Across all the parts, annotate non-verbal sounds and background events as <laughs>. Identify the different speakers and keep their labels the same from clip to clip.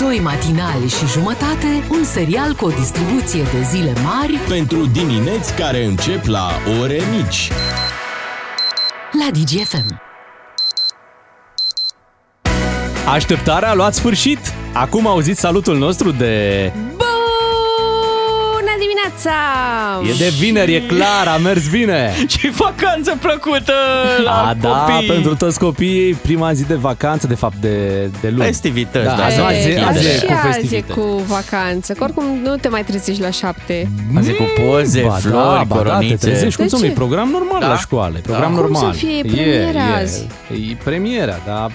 Speaker 1: Doi matinali și jumătate, un serial cu o distribuție de zile mari
Speaker 2: Pentru dimineți care încep la ore mici.
Speaker 1: la DGFM.
Speaker 3: Așteptarea a luat sfârșit. Acum auziți salutul nostru de...
Speaker 4: Bună dimineața!
Speaker 3: E de vineri, e clar, a mers bine. <laughs>
Speaker 5: Și vacanță plăcută la
Speaker 3: A, da,
Speaker 5: copii.
Speaker 3: pentru toți copiii, prima zi de vacanță, de fapt, de, de luni.
Speaker 5: Festivități,
Speaker 3: Da,
Speaker 5: da.
Speaker 3: azi-
Speaker 4: E,
Speaker 3: azi e- azi e
Speaker 4: și
Speaker 3: cu
Speaker 4: azi e
Speaker 3: festivități.
Speaker 4: cu vacanță. Că oricum nu te mai trezești la șapte.
Speaker 5: Azi e cu poze,
Speaker 3: Ba
Speaker 5: flori,
Speaker 3: da, ba da, te
Speaker 5: coronițe.
Speaker 3: trezești, cum
Speaker 4: De
Speaker 3: să nu, e
Speaker 4: ce?
Speaker 3: program normal
Speaker 5: Da.
Speaker 3: la școală, e program
Speaker 4: Cum
Speaker 3: normal.
Speaker 4: să fie? E premiera azi.
Speaker 3: E, e premiera, dar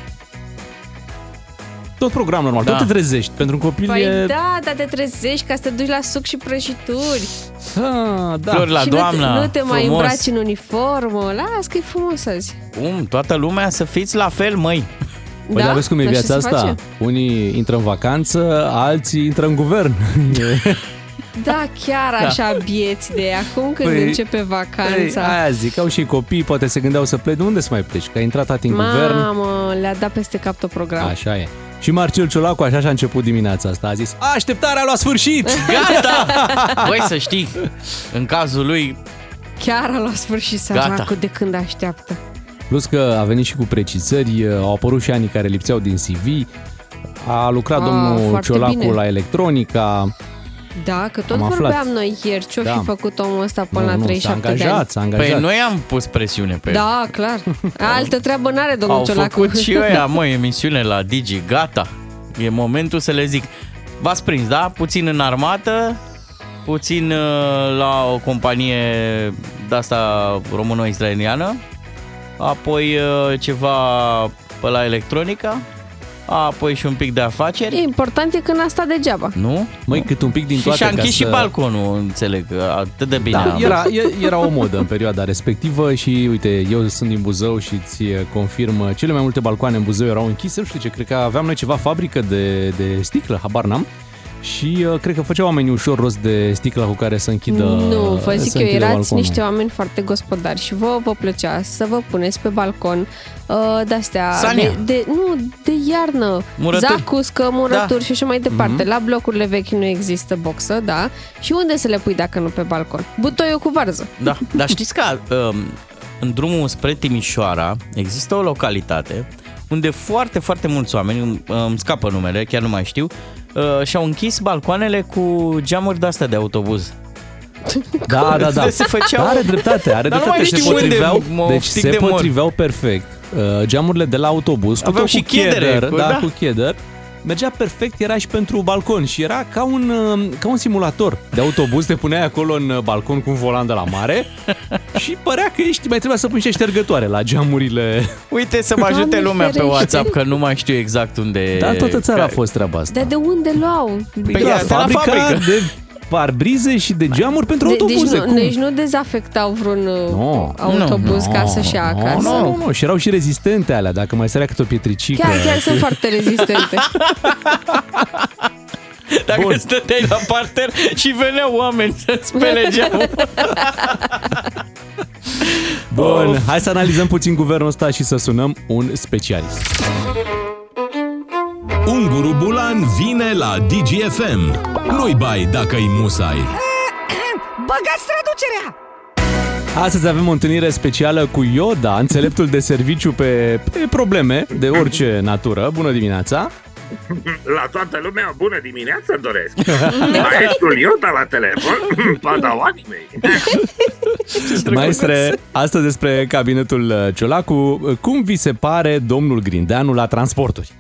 Speaker 3: tot program normal,
Speaker 5: Da.
Speaker 3: tot te trezești. Pentru un copil
Speaker 4: Păi
Speaker 3: e...
Speaker 4: da, dar te trezești ca să te duci la suc și prăjituri.
Speaker 3: Ah, da.
Speaker 5: Flori la
Speaker 4: și
Speaker 5: doamna,
Speaker 4: nu te, nu te mai
Speaker 5: frumos.
Speaker 4: îmbraci în uniformă. Las că e frumos azi.
Speaker 5: Cum? Toată lumea să fiți la fel, măi.
Speaker 3: Păi da, dar vezi cum e
Speaker 4: Dar ce
Speaker 3: viața
Speaker 4: se
Speaker 3: asta?
Speaker 4: face?
Speaker 3: Unii intră în vacanță, alții intră în guvern. E- <laughs>
Speaker 4: Da, chiar așa bieți de acum când
Speaker 3: Păi-
Speaker 4: începe
Speaker 3: Păi,
Speaker 4: vacanța.
Speaker 3: aia zic, au și copii, poate se gândeau să pleci. De unde să mai pleci? Că a intrat tati în guvern.
Speaker 4: Mamă, le-a dat peste cap tot programul.
Speaker 3: Așa e. Și Marcel Ciolacu așa și-a început dimineața asta. A zis, așteptarea a luat sfârșit! <laughs>
Speaker 5: Gata! <laughs> Băi, să știi, în cazul lui,
Speaker 4: Chiar a luat sfârșit
Speaker 5: Gata.
Speaker 4: săracul de când așteaptă.
Speaker 3: Plus că a venit și cu precizări, au apărut și anii care lipseau din CV. A lucrat
Speaker 4: Ah,
Speaker 3: domnul
Speaker 4: foarte
Speaker 3: Ciolacu
Speaker 4: bine.
Speaker 3: la electronica.
Speaker 4: Da, că tot
Speaker 3: Am aflat.
Speaker 4: vorbeam noi ieri ce-o
Speaker 3: Da.
Speaker 4: fi făcut omul ăsta până
Speaker 3: Nu,
Speaker 4: la
Speaker 3: nu, s-a
Speaker 4: 37 de ani.
Speaker 3: angajat, s-a angajat.
Speaker 5: păi noi am pus presiune pe el.
Speaker 4: Da, clar. <laughs> Altă treabă n-are domnul
Speaker 5: Au
Speaker 4: Ciolacu.
Speaker 5: făcut și <laughs> ăia, mă, emisiune la Digi, gata. E momentul să le zic. V-ați prins, da? Puțin în armată, puțin uh, la o companie de-asta româno-israeliană, apoi uh, ceva pe la electronica, apoi și un pic de
Speaker 4: E
Speaker 5: afaceri.
Speaker 4: important e când a stat degeaba.
Speaker 5: Nu?
Speaker 3: Măi, cât un pic din
Speaker 5: Și
Speaker 3: toate
Speaker 5: și-a
Speaker 3: ca
Speaker 5: închis și
Speaker 3: să-
Speaker 5: balconul, înțeleg, atât de bine.
Speaker 3: Da,
Speaker 5: am-
Speaker 3: era, e- era o modă în perioada respectivă și uite, eu sunt din Buzău și îți confirm, cele mai multe balcoane în Buzău erau închise, nu știu ce, cred că aveam noi ceva fabrică de, de sticlă, habar n-am. Și uh, cred că făceau oamenii ușor rost de sticla cu care să închidă
Speaker 4: nu, vă zic
Speaker 3: să
Speaker 4: eu,
Speaker 3: închidă
Speaker 4: erați
Speaker 3: balconul.
Speaker 4: niște oameni foarte gospodari și vă vă plăcea să vă puneți pe balcon uh, de-astea,
Speaker 5: Sania.
Speaker 4: de, de, nu, de iarnă,
Speaker 5: Murături.
Speaker 4: zacuscă, murături
Speaker 5: Da.
Speaker 4: și așa mai departe.
Speaker 3: Mhm.
Speaker 4: La blocurile vechi nu există boxă, da? Și unde să le pui dacă nu pe balcon? Butoiul cu varză.
Speaker 5: Da, dar știți că um, în drumul spre Timișoara există o localitate unde foarte, foarte mulți oameni, îmi- îmi scapă numele, chiar nu mai știu, uh, și-au închis balcoanele cu geamuri de-astea de autobuz. <laughs>
Speaker 3: Da, da, da.
Speaker 5: Se făceau-
Speaker 3: Are dreptate, are
Speaker 5: Dar nu
Speaker 3: dreptate.
Speaker 5: mai
Speaker 3: se
Speaker 5: știu unde
Speaker 3: potriveau,
Speaker 5: mă
Speaker 3: deci
Speaker 5: stic
Speaker 3: se
Speaker 5: de mor.
Speaker 3: potriveau perfect. Uh, geamurile de la autobuz, cu
Speaker 5: Aveau
Speaker 3: tot
Speaker 5: și
Speaker 3: cu
Speaker 5: chedere,
Speaker 3: cheddar,
Speaker 5: cu-
Speaker 3: da,
Speaker 5: da.
Speaker 3: cu cheddar, mergea perfect, era și pentru balcon și era ca un, uh, ca un simulator de autobuz, te puneai acolo în uh, balcon cu un volan de la mare <laughs> și părea că ești, mai trebuia să pui niște ștergătoare la geamurile.
Speaker 5: Uite să mă ajute
Speaker 4: Doamne
Speaker 5: lumea pe
Speaker 4: ferește.
Speaker 5: WhatsApp, că nu mai știu exact unde...
Speaker 3: Da, toată țara a
Speaker 5: care-
Speaker 3: fost treaba asta.
Speaker 4: Dar de unde luau?
Speaker 5: Păi
Speaker 3: de la
Speaker 5: de la
Speaker 3: fabrica
Speaker 5: fabrică.
Speaker 3: de parbrize și de geamuri pentru
Speaker 4: De,
Speaker 3: autobuze.
Speaker 4: deci, nu,
Speaker 3: cum?
Speaker 4: deci nu dezafectau vreun uh,
Speaker 3: Nu.
Speaker 4: autobuz ca să-și ia acasă.
Speaker 3: Nu, nu, nu, și erau și rezistente alea, dacă mai sărea câte o pietricică.
Speaker 4: Chiar, chiar sunt foarte rezistente. <laughs>
Speaker 5: Dacă
Speaker 3: Bun.
Speaker 5: stăteai la parter și veneau oameni să spele <laughs> geamul.
Speaker 3: Bun, hai să analizăm puțin guvernul ăsta și să sunăm un specialist.
Speaker 2: Unguru Bulan vine la DGFM. Nu-i bai dacă-i musai. <coughs>
Speaker 6: Băgați traducerea!
Speaker 3: Astăzi avem o întâlnire specială cu Ioda, înțeleptul de serviciu pe, pe probleme de orice natură. Bună dimineața!
Speaker 7: La toată lumea, bună dimineața doresc! <laughs> Maestrul Iota la telefon, padawanii mei. <laughs>
Speaker 3: Maestre, astăzi despre cabinetul Ciolacu. Cum vi se pare domnul Grindeanu la transporturi?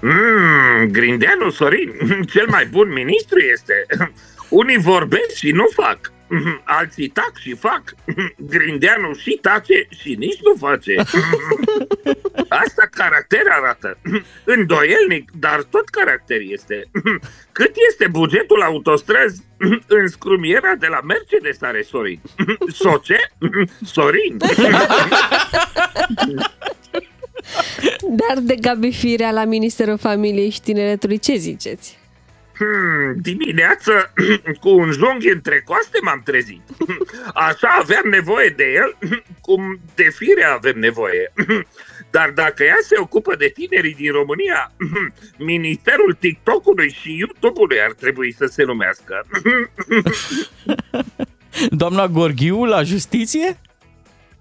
Speaker 7: Mm, Grindeanu Sorin, <laughs> cel mai bun ministru este. <laughs> Unii vorbesc și nu fac. <laughs> Alții tac și fac. Grindeanu și tace și nici nu face. Asta caracter arată. Îndoielnic, dar tot caracter este. Cât este bugetul autostrăzi în scrumiera de la Mercedes are Sorin? Soce? Sorin?
Speaker 4: Dar de Gabi Firea la Ministerul Familiei și Tineretului, ce ziceți?
Speaker 7: Hmm, dimineață, <clears throat> cu un junghi între coaste m-am trezit. <laughs> Așa aveam nevoie de el, <clears throat> cum de fire avem nevoie. <clears throat> Dar dacă ea se ocupă de tinerii din România, Ministerul TikTok-ului și YouTube-ului ar trebui să se numească. <laughs>
Speaker 5: Doamna Gorghiu la justiție?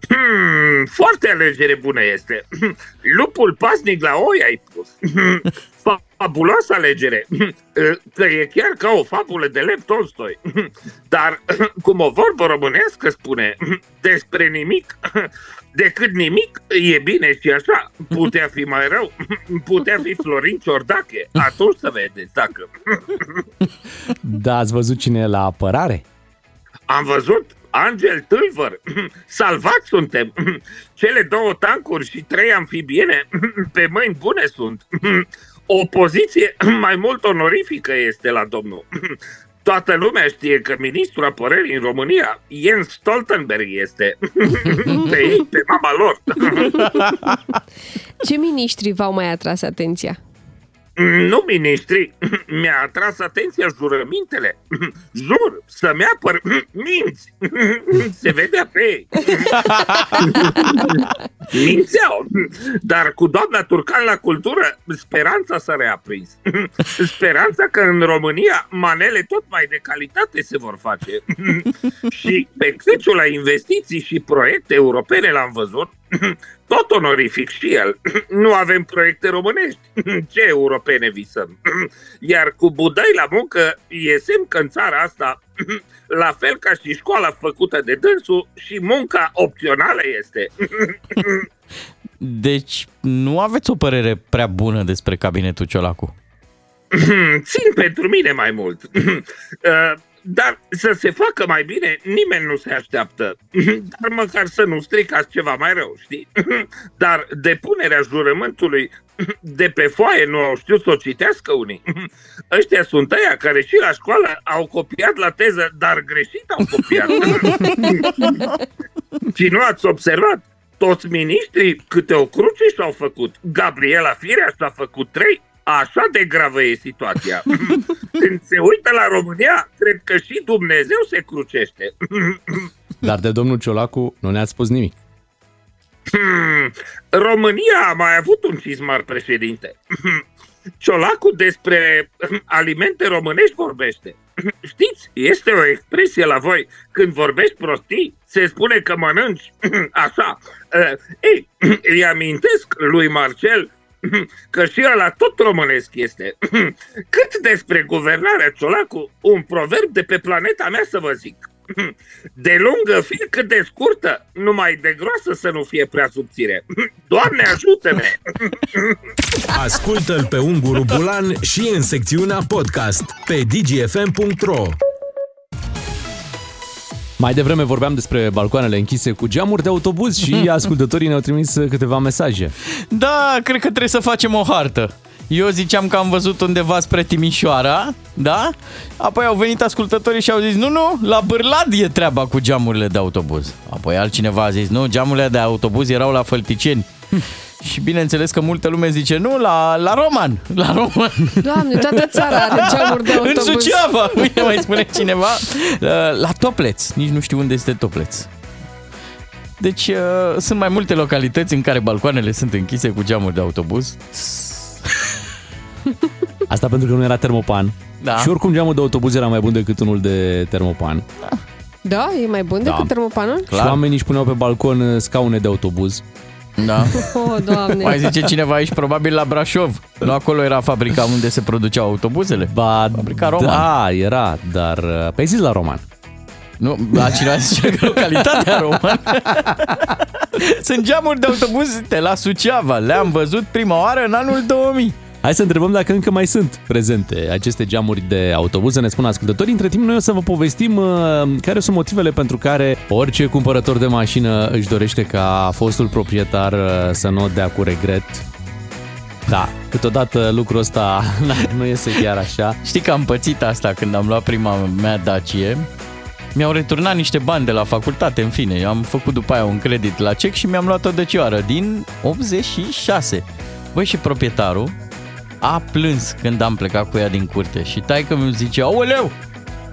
Speaker 7: Hmm, foarte alegere bună este. <clears throat> Lupul pasnic la oi ai pus. <laughs> Fabuloasă alegere. <clears throat> Că e chiar ca o fabulă de Lev Tolstoi. <clears throat> Dar, cum o vorbă românească spune, despre nimic, decât nimic, e bine și așa. Putea fi mai rău. Putea fi Florin Ciordache. Atunci să vedeți dacă... <laughs> <laughs>
Speaker 3: Da, ați văzut cine e la apărare?
Speaker 7: Am văzut Angel Tâlvăr, <clears throat> salvați suntem! <clears throat> Cele două tancuri și trei amfibiene <clears throat> pe mâini bune sunt. O poziție mai mult onorifică este la domnul. Toată lumea știe că ministrul apărării în România, Jens Stoltenberg, este. <laughs> Pe ei, pe mama lor. <laughs> <laughs>
Speaker 4: Ce miniștri v-au mai atras atenția?
Speaker 7: Nu, ministri, <clears throat> mi-a atras atenția jurămintele. <clears throat> Jur, să-mi apăr <clears throat> minți. Se vedea pe ei. Mințeau. Dar cu doamna Turcan la cultură, speranța s-a reaprins. Speranța că în România manele tot mai de calitate se vor face. Și pe câciul la investiții și proiecte europene l-am văzut, <coughs> tot onorific și el. <coughs> Nu avem proiecte românești. <coughs> Ce europene visăm? Iar cu budai la muncă, e semn că în țara asta, la fel ca și școala făcută de dânsul, și munca opțională este. <laughs>
Speaker 5: Deci nu aveți o părere prea bună despre cabinetul Ciolacu?
Speaker 7: Țin pentru mine mai mult. Uh, dar să se facă mai bine, nimeni nu se așteaptă. <laughs> Dar măcar să nu stricați ceva mai rău, știi? <laughs> Dar depunerea jurământului <laughs> de pe foaie nu au știut să o citească unii. Ăștia sunt aia care și la școală au copiat la teză, dar greșit au copiat. și nu ați observat? Toți miniștrii câte o cruce și-au făcut. Gabriela Firea și-a făcut trei, Așa de gravă e situația. <laughs> Când se uită la România, cred că și Dumnezeu se crucește. <laughs>
Speaker 3: Dar de domnul Ciolacu nu ne-ați spus nimic.
Speaker 7: Hmm, România a mai avut un cizmar președinte. <laughs> Ciolacu despre alimente românești vorbește. <clears throat> Știți, este o expresie la voi. Când vorbești prostii, se spune că mănânci <clears throat> așa. Ei, <clears throat> îi amintesc lui Marcel <clears throat> că și ăla tot românesc este. <clears throat> Cât despre guvernarea Ciolacu, un proverb de pe planeta mea să vă zic. <clears throat> De lungă fie cât de scurtă, numai de groasă să nu fie prea subțire. Doamne ajută-ne!
Speaker 2: Ascultă-l pe Unguru Bulan și în secțiunea podcast pe dgfm.ro
Speaker 3: Mai devreme vorbeam despre balcoanele închise cu geamuri de autobuz și <laughs> ascultătorii ne-au trimis câteva mesaje.
Speaker 5: Da, cred că trebuie să facem o hartă. Eu ziceam că am văzut undeva spre Timișoara, da? Apoi au venit ascultătorii și au zis, nu, nu, la Bârlad e treaba cu geamurile de autobuz. Apoi altcineva a zis, nu, geamurile de autobuz erau la Fălticeni. <laughs> Și bineînțeles că multă lume zice, nu, la, la Roman, <laughs> la Roman.
Speaker 4: Doamne, toată țara are <laughs> geamuri de
Speaker 5: În
Speaker 4: autobuz.
Speaker 5: Suceava, <laughs> uite mai spune cineva, la, la Topleț, nici nu știu unde este Topleț. Deci uh, sunt mai multe localități în care balcoanele sunt închise cu geamuri de autobuz.
Speaker 3: Asta pentru că nu era termopan.
Speaker 5: Da.
Speaker 3: Și oricum geamul de autobuz era mai bun decât unul de termopan.
Speaker 4: Da, e mai bun decât
Speaker 3: Da.
Speaker 4: termopanul?
Speaker 3: Și oamenii își puneau pe balcon uh, scaune de autobuz.
Speaker 5: Da. <laughs>
Speaker 4: Oh, doamne.
Speaker 5: Mai zice cineva aici, probabil la Brașov. Nu acolo era fabrica unde se produceau autobuzele?
Speaker 3: Ba,
Speaker 5: Fabrica Roman.
Speaker 3: da, era, dar... uh, Pe zis la Roman.
Speaker 5: Nu, la cineva zice că localitatea <laughs> Roman. Sunt geamuri de autobuz de la Suceava. Le-am văzut prima oară în anul 2000.
Speaker 3: Hai să întrebăm dacă încă mai sunt prezente aceste geamuri de autobuz, să ne spună ascultătorii. Între timp, noi o să vă povestim uh, care sunt motivele pentru care orice cumpărător de mașină își dorește ca fostul proprietar uh, să nu o dea cu regret. Da, câteodată lucrul ăsta <laughs> na, nu iese chiar așa.
Speaker 5: Știi că am pățit asta când am luat prima mea Dacie. Mi-au returnat niște bani de la facultate, în fine. Eu am făcut după aia un credit la cec și mi-am luat o dăcioară din 86. Băi, și proprietarul a plâns când am plecat cu ea din curte și taică mi zice, aoleu,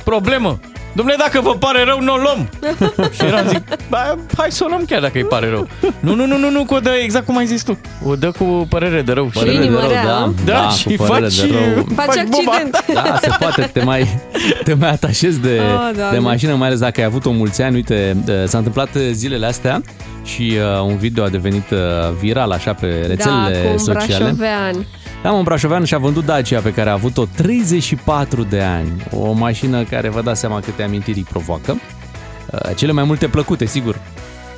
Speaker 5: problemă, Dom'le, dacă vă pare rău, nu o luăm. <laughs> și eram zic, ba, hai să o luăm chiar dacă îi pare rău. Nu, nu, nu, nu, nu, că o dă exact cum ai zis tu. O dă cu părere de rău.
Speaker 4: Și
Speaker 3: Părere de
Speaker 4: inimă
Speaker 3: rău,
Speaker 4: rea,
Speaker 3: da,
Speaker 4: nu?
Speaker 5: Da,
Speaker 3: da,
Speaker 5: și
Speaker 3: cu părere
Speaker 5: faci,
Speaker 3: de rău.
Speaker 4: Faci
Speaker 5: faci boba.
Speaker 4: accident. <laughs>
Speaker 3: Da, se poate, te mai, te mai atașezi de,
Speaker 4: Oh, Doamne.
Speaker 3: de mașină, mai ales dacă ai avut o mulți ani. Uite, de- s-a întâmplat zilele astea și uh, un video a devenit uh, viral așa pe
Speaker 4: Da,
Speaker 3: rețelele
Speaker 4: cu un
Speaker 3: sociale.
Speaker 4: brașovean.
Speaker 3: Da, un brașovean și-a vândut Dacia pe care a avut-o 34 de ani. O mașină care vă dați seama câte amintiri îi provoacă. Uh, Cele mai multe plăcute, sigur.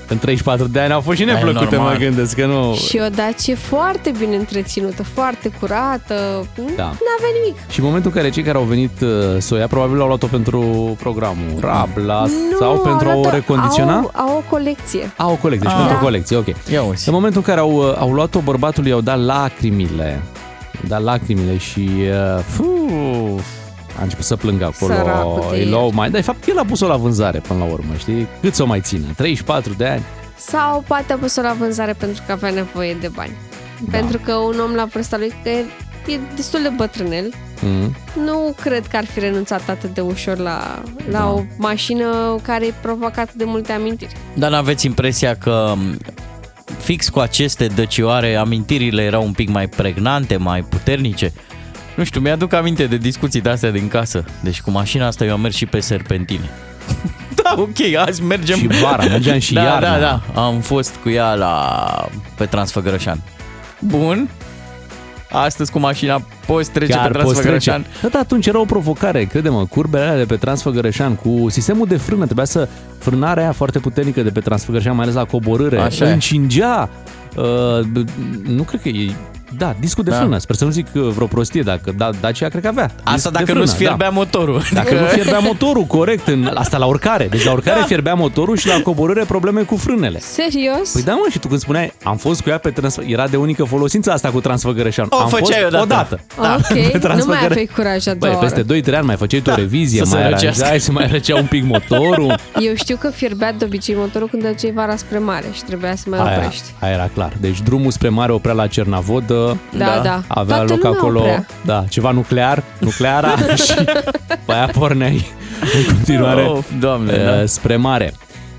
Speaker 3: În 34 de ani au fost și
Speaker 5: Da, e
Speaker 3: neplăcute,
Speaker 5: normal.
Speaker 3: mă gândesc că nu...
Speaker 4: Și o Dacie foarte bine întreținută, foarte curată.
Speaker 3: Da.
Speaker 4: N-avea nimic.
Speaker 3: Și în momentul în care cei care au venit uh, să o ia, probabil au luat-o pentru programul Rabla
Speaker 4: Nu,
Speaker 3: sau pentru a
Speaker 4: au
Speaker 3: o
Speaker 4: luat-o-
Speaker 3: recondiționa?
Speaker 4: Au, au o colecție.
Speaker 3: A, o colecție, și
Speaker 5: Ah.
Speaker 3: pentru o colecție, ok.
Speaker 5: Ia uzi.
Speaker 3: În momentul în care au, uh, au luat-o, bărbatul i-au dat lacrimile. I-au dat lacrimile și... Uh, fuu, a început să plângă acolo.
Speaker 4: Săracul de
Speaker 3: Îi
Speaker 4: el.
Speaker 3: luau mai... Dar, de fapt, el a pus-o la vânzare până la urmă, știi? Cât să o mai țină? 34 de ani?
Speaker 4: Sau poate a pus-o la vânzare pentru că avea nevoie de bani.
Speaker 3: Da.
Speaker 4: Pentru că un om la vârsta lui, că e, e destul de bătrânel,
Speaker 3: Mm.
Speaker 4: nu cred că ar fi renunțat atât de ușor la, la
Speaker 3: Da.
Speaker 4: o mașină care îi provoacă atât de multe amintiri.
Speaker 5: Dar n-aveți impresia că m, fix cu aceste dăcioare amintirile erau un pic mai pregnante, mai puternice? Nu știu, mi-aduc aminte de discuții de astea din casă. Deci cu mașina asta eu am mers și pe serpentine. <laughs> da, ok, azi mergem...
Speaker 3: Și vara, mergeam <laughs> și
Speaker 5: da,
Speaker 3: iarna.
Speaker 5: Da, da, am fost cu ea la... pe Transfăgărășan. Bun. Astăzi cu mașina poți trece
Speaker 3: Chiar
Speaker 5: pe
Speaker 3: poți
Speaker 5: Transfăgărășan.
Speaker 3: trece. Da, da, atunci era o provocare, crede-mă, curbele alea de pe Transfăgărășan cu sistemul de frână, trebuia să frânarea aia foarte puternică de pe Transfăgărășan, mai ales la coborâre,
Speaker 5: Așa e.
Speaker 3: încingea, uh, nu cred că e, da, discul de
Speaker 5: Da.
Speaker 3: frână, sper să nu zic uh, vreo prostie, dacă da, Dacia cred că avea. disc
Speaker 5: Asta
Speaker 3: de
Speaker 5: dacă
Speaker 3: frână,
Speaker 5: nu-ți fierbea motorul.
Speaker 3: Da. Dacă nu fierbea motorul, corect, în, asta la urcare. Deci la urcare
Speaker 5: Da.
Speaker 3: fierbea motorul și la coborâre probleme cu frânele.
Speaker 4: Serios?
Speaker 3: Păi da, mă, și tu când spuneai, am fost cu ea pe transfer, era de unică folosință asta cu Transfăgărășan.
Speaker 5: O
Speaker 3: am
Speaker 5: făceai
Speaker 3: fost
Speaker 5: odată.
Speaker 3: odată. <laughs>
Speaker 4: Da. Ok,
Speaker 3: Pe
Speaker 4: nu mai
Speaker 3: Transfăgără-
Speaker 4: aveai curaj a doua
Speaker 3: Băi, peste
Speaker 4: oară.
Speaker 3: 2-3 ani mai făceai tu o revizie,
Speaker 5: Da. să se
Speaker 3: mai
Speaker 5: răcească.
Speaker 3: aranjai, să mai răcea un pic motorul. <laughs>
Speaker 4: Eu știu că fierbea de obicei motorul când duceai vara spre mare și trebuia să mai
Speaker 3: Aia,
Speaker 4: oprești.
Speaker 3: aia era clar. Deci drumul spre mare oprea la Cernavodă.
Speaker 4: Da,
Speaker 5: Da.
Speaker 4: da.
Speaker 3: Avea
Speaker 4: Toată
Speaker 3: loc
Speaker 4: lumea
Speaker 3: acolo,
Speaker 4: oprea.
Speaker 3: da, ceva nuclear, nucleara <laughs> și pe aia porneai în continuare
Speaker 5: Oh, doamne,
Speaker 3: uh,
Speaker 5: da.
Speaker 3: spre mare.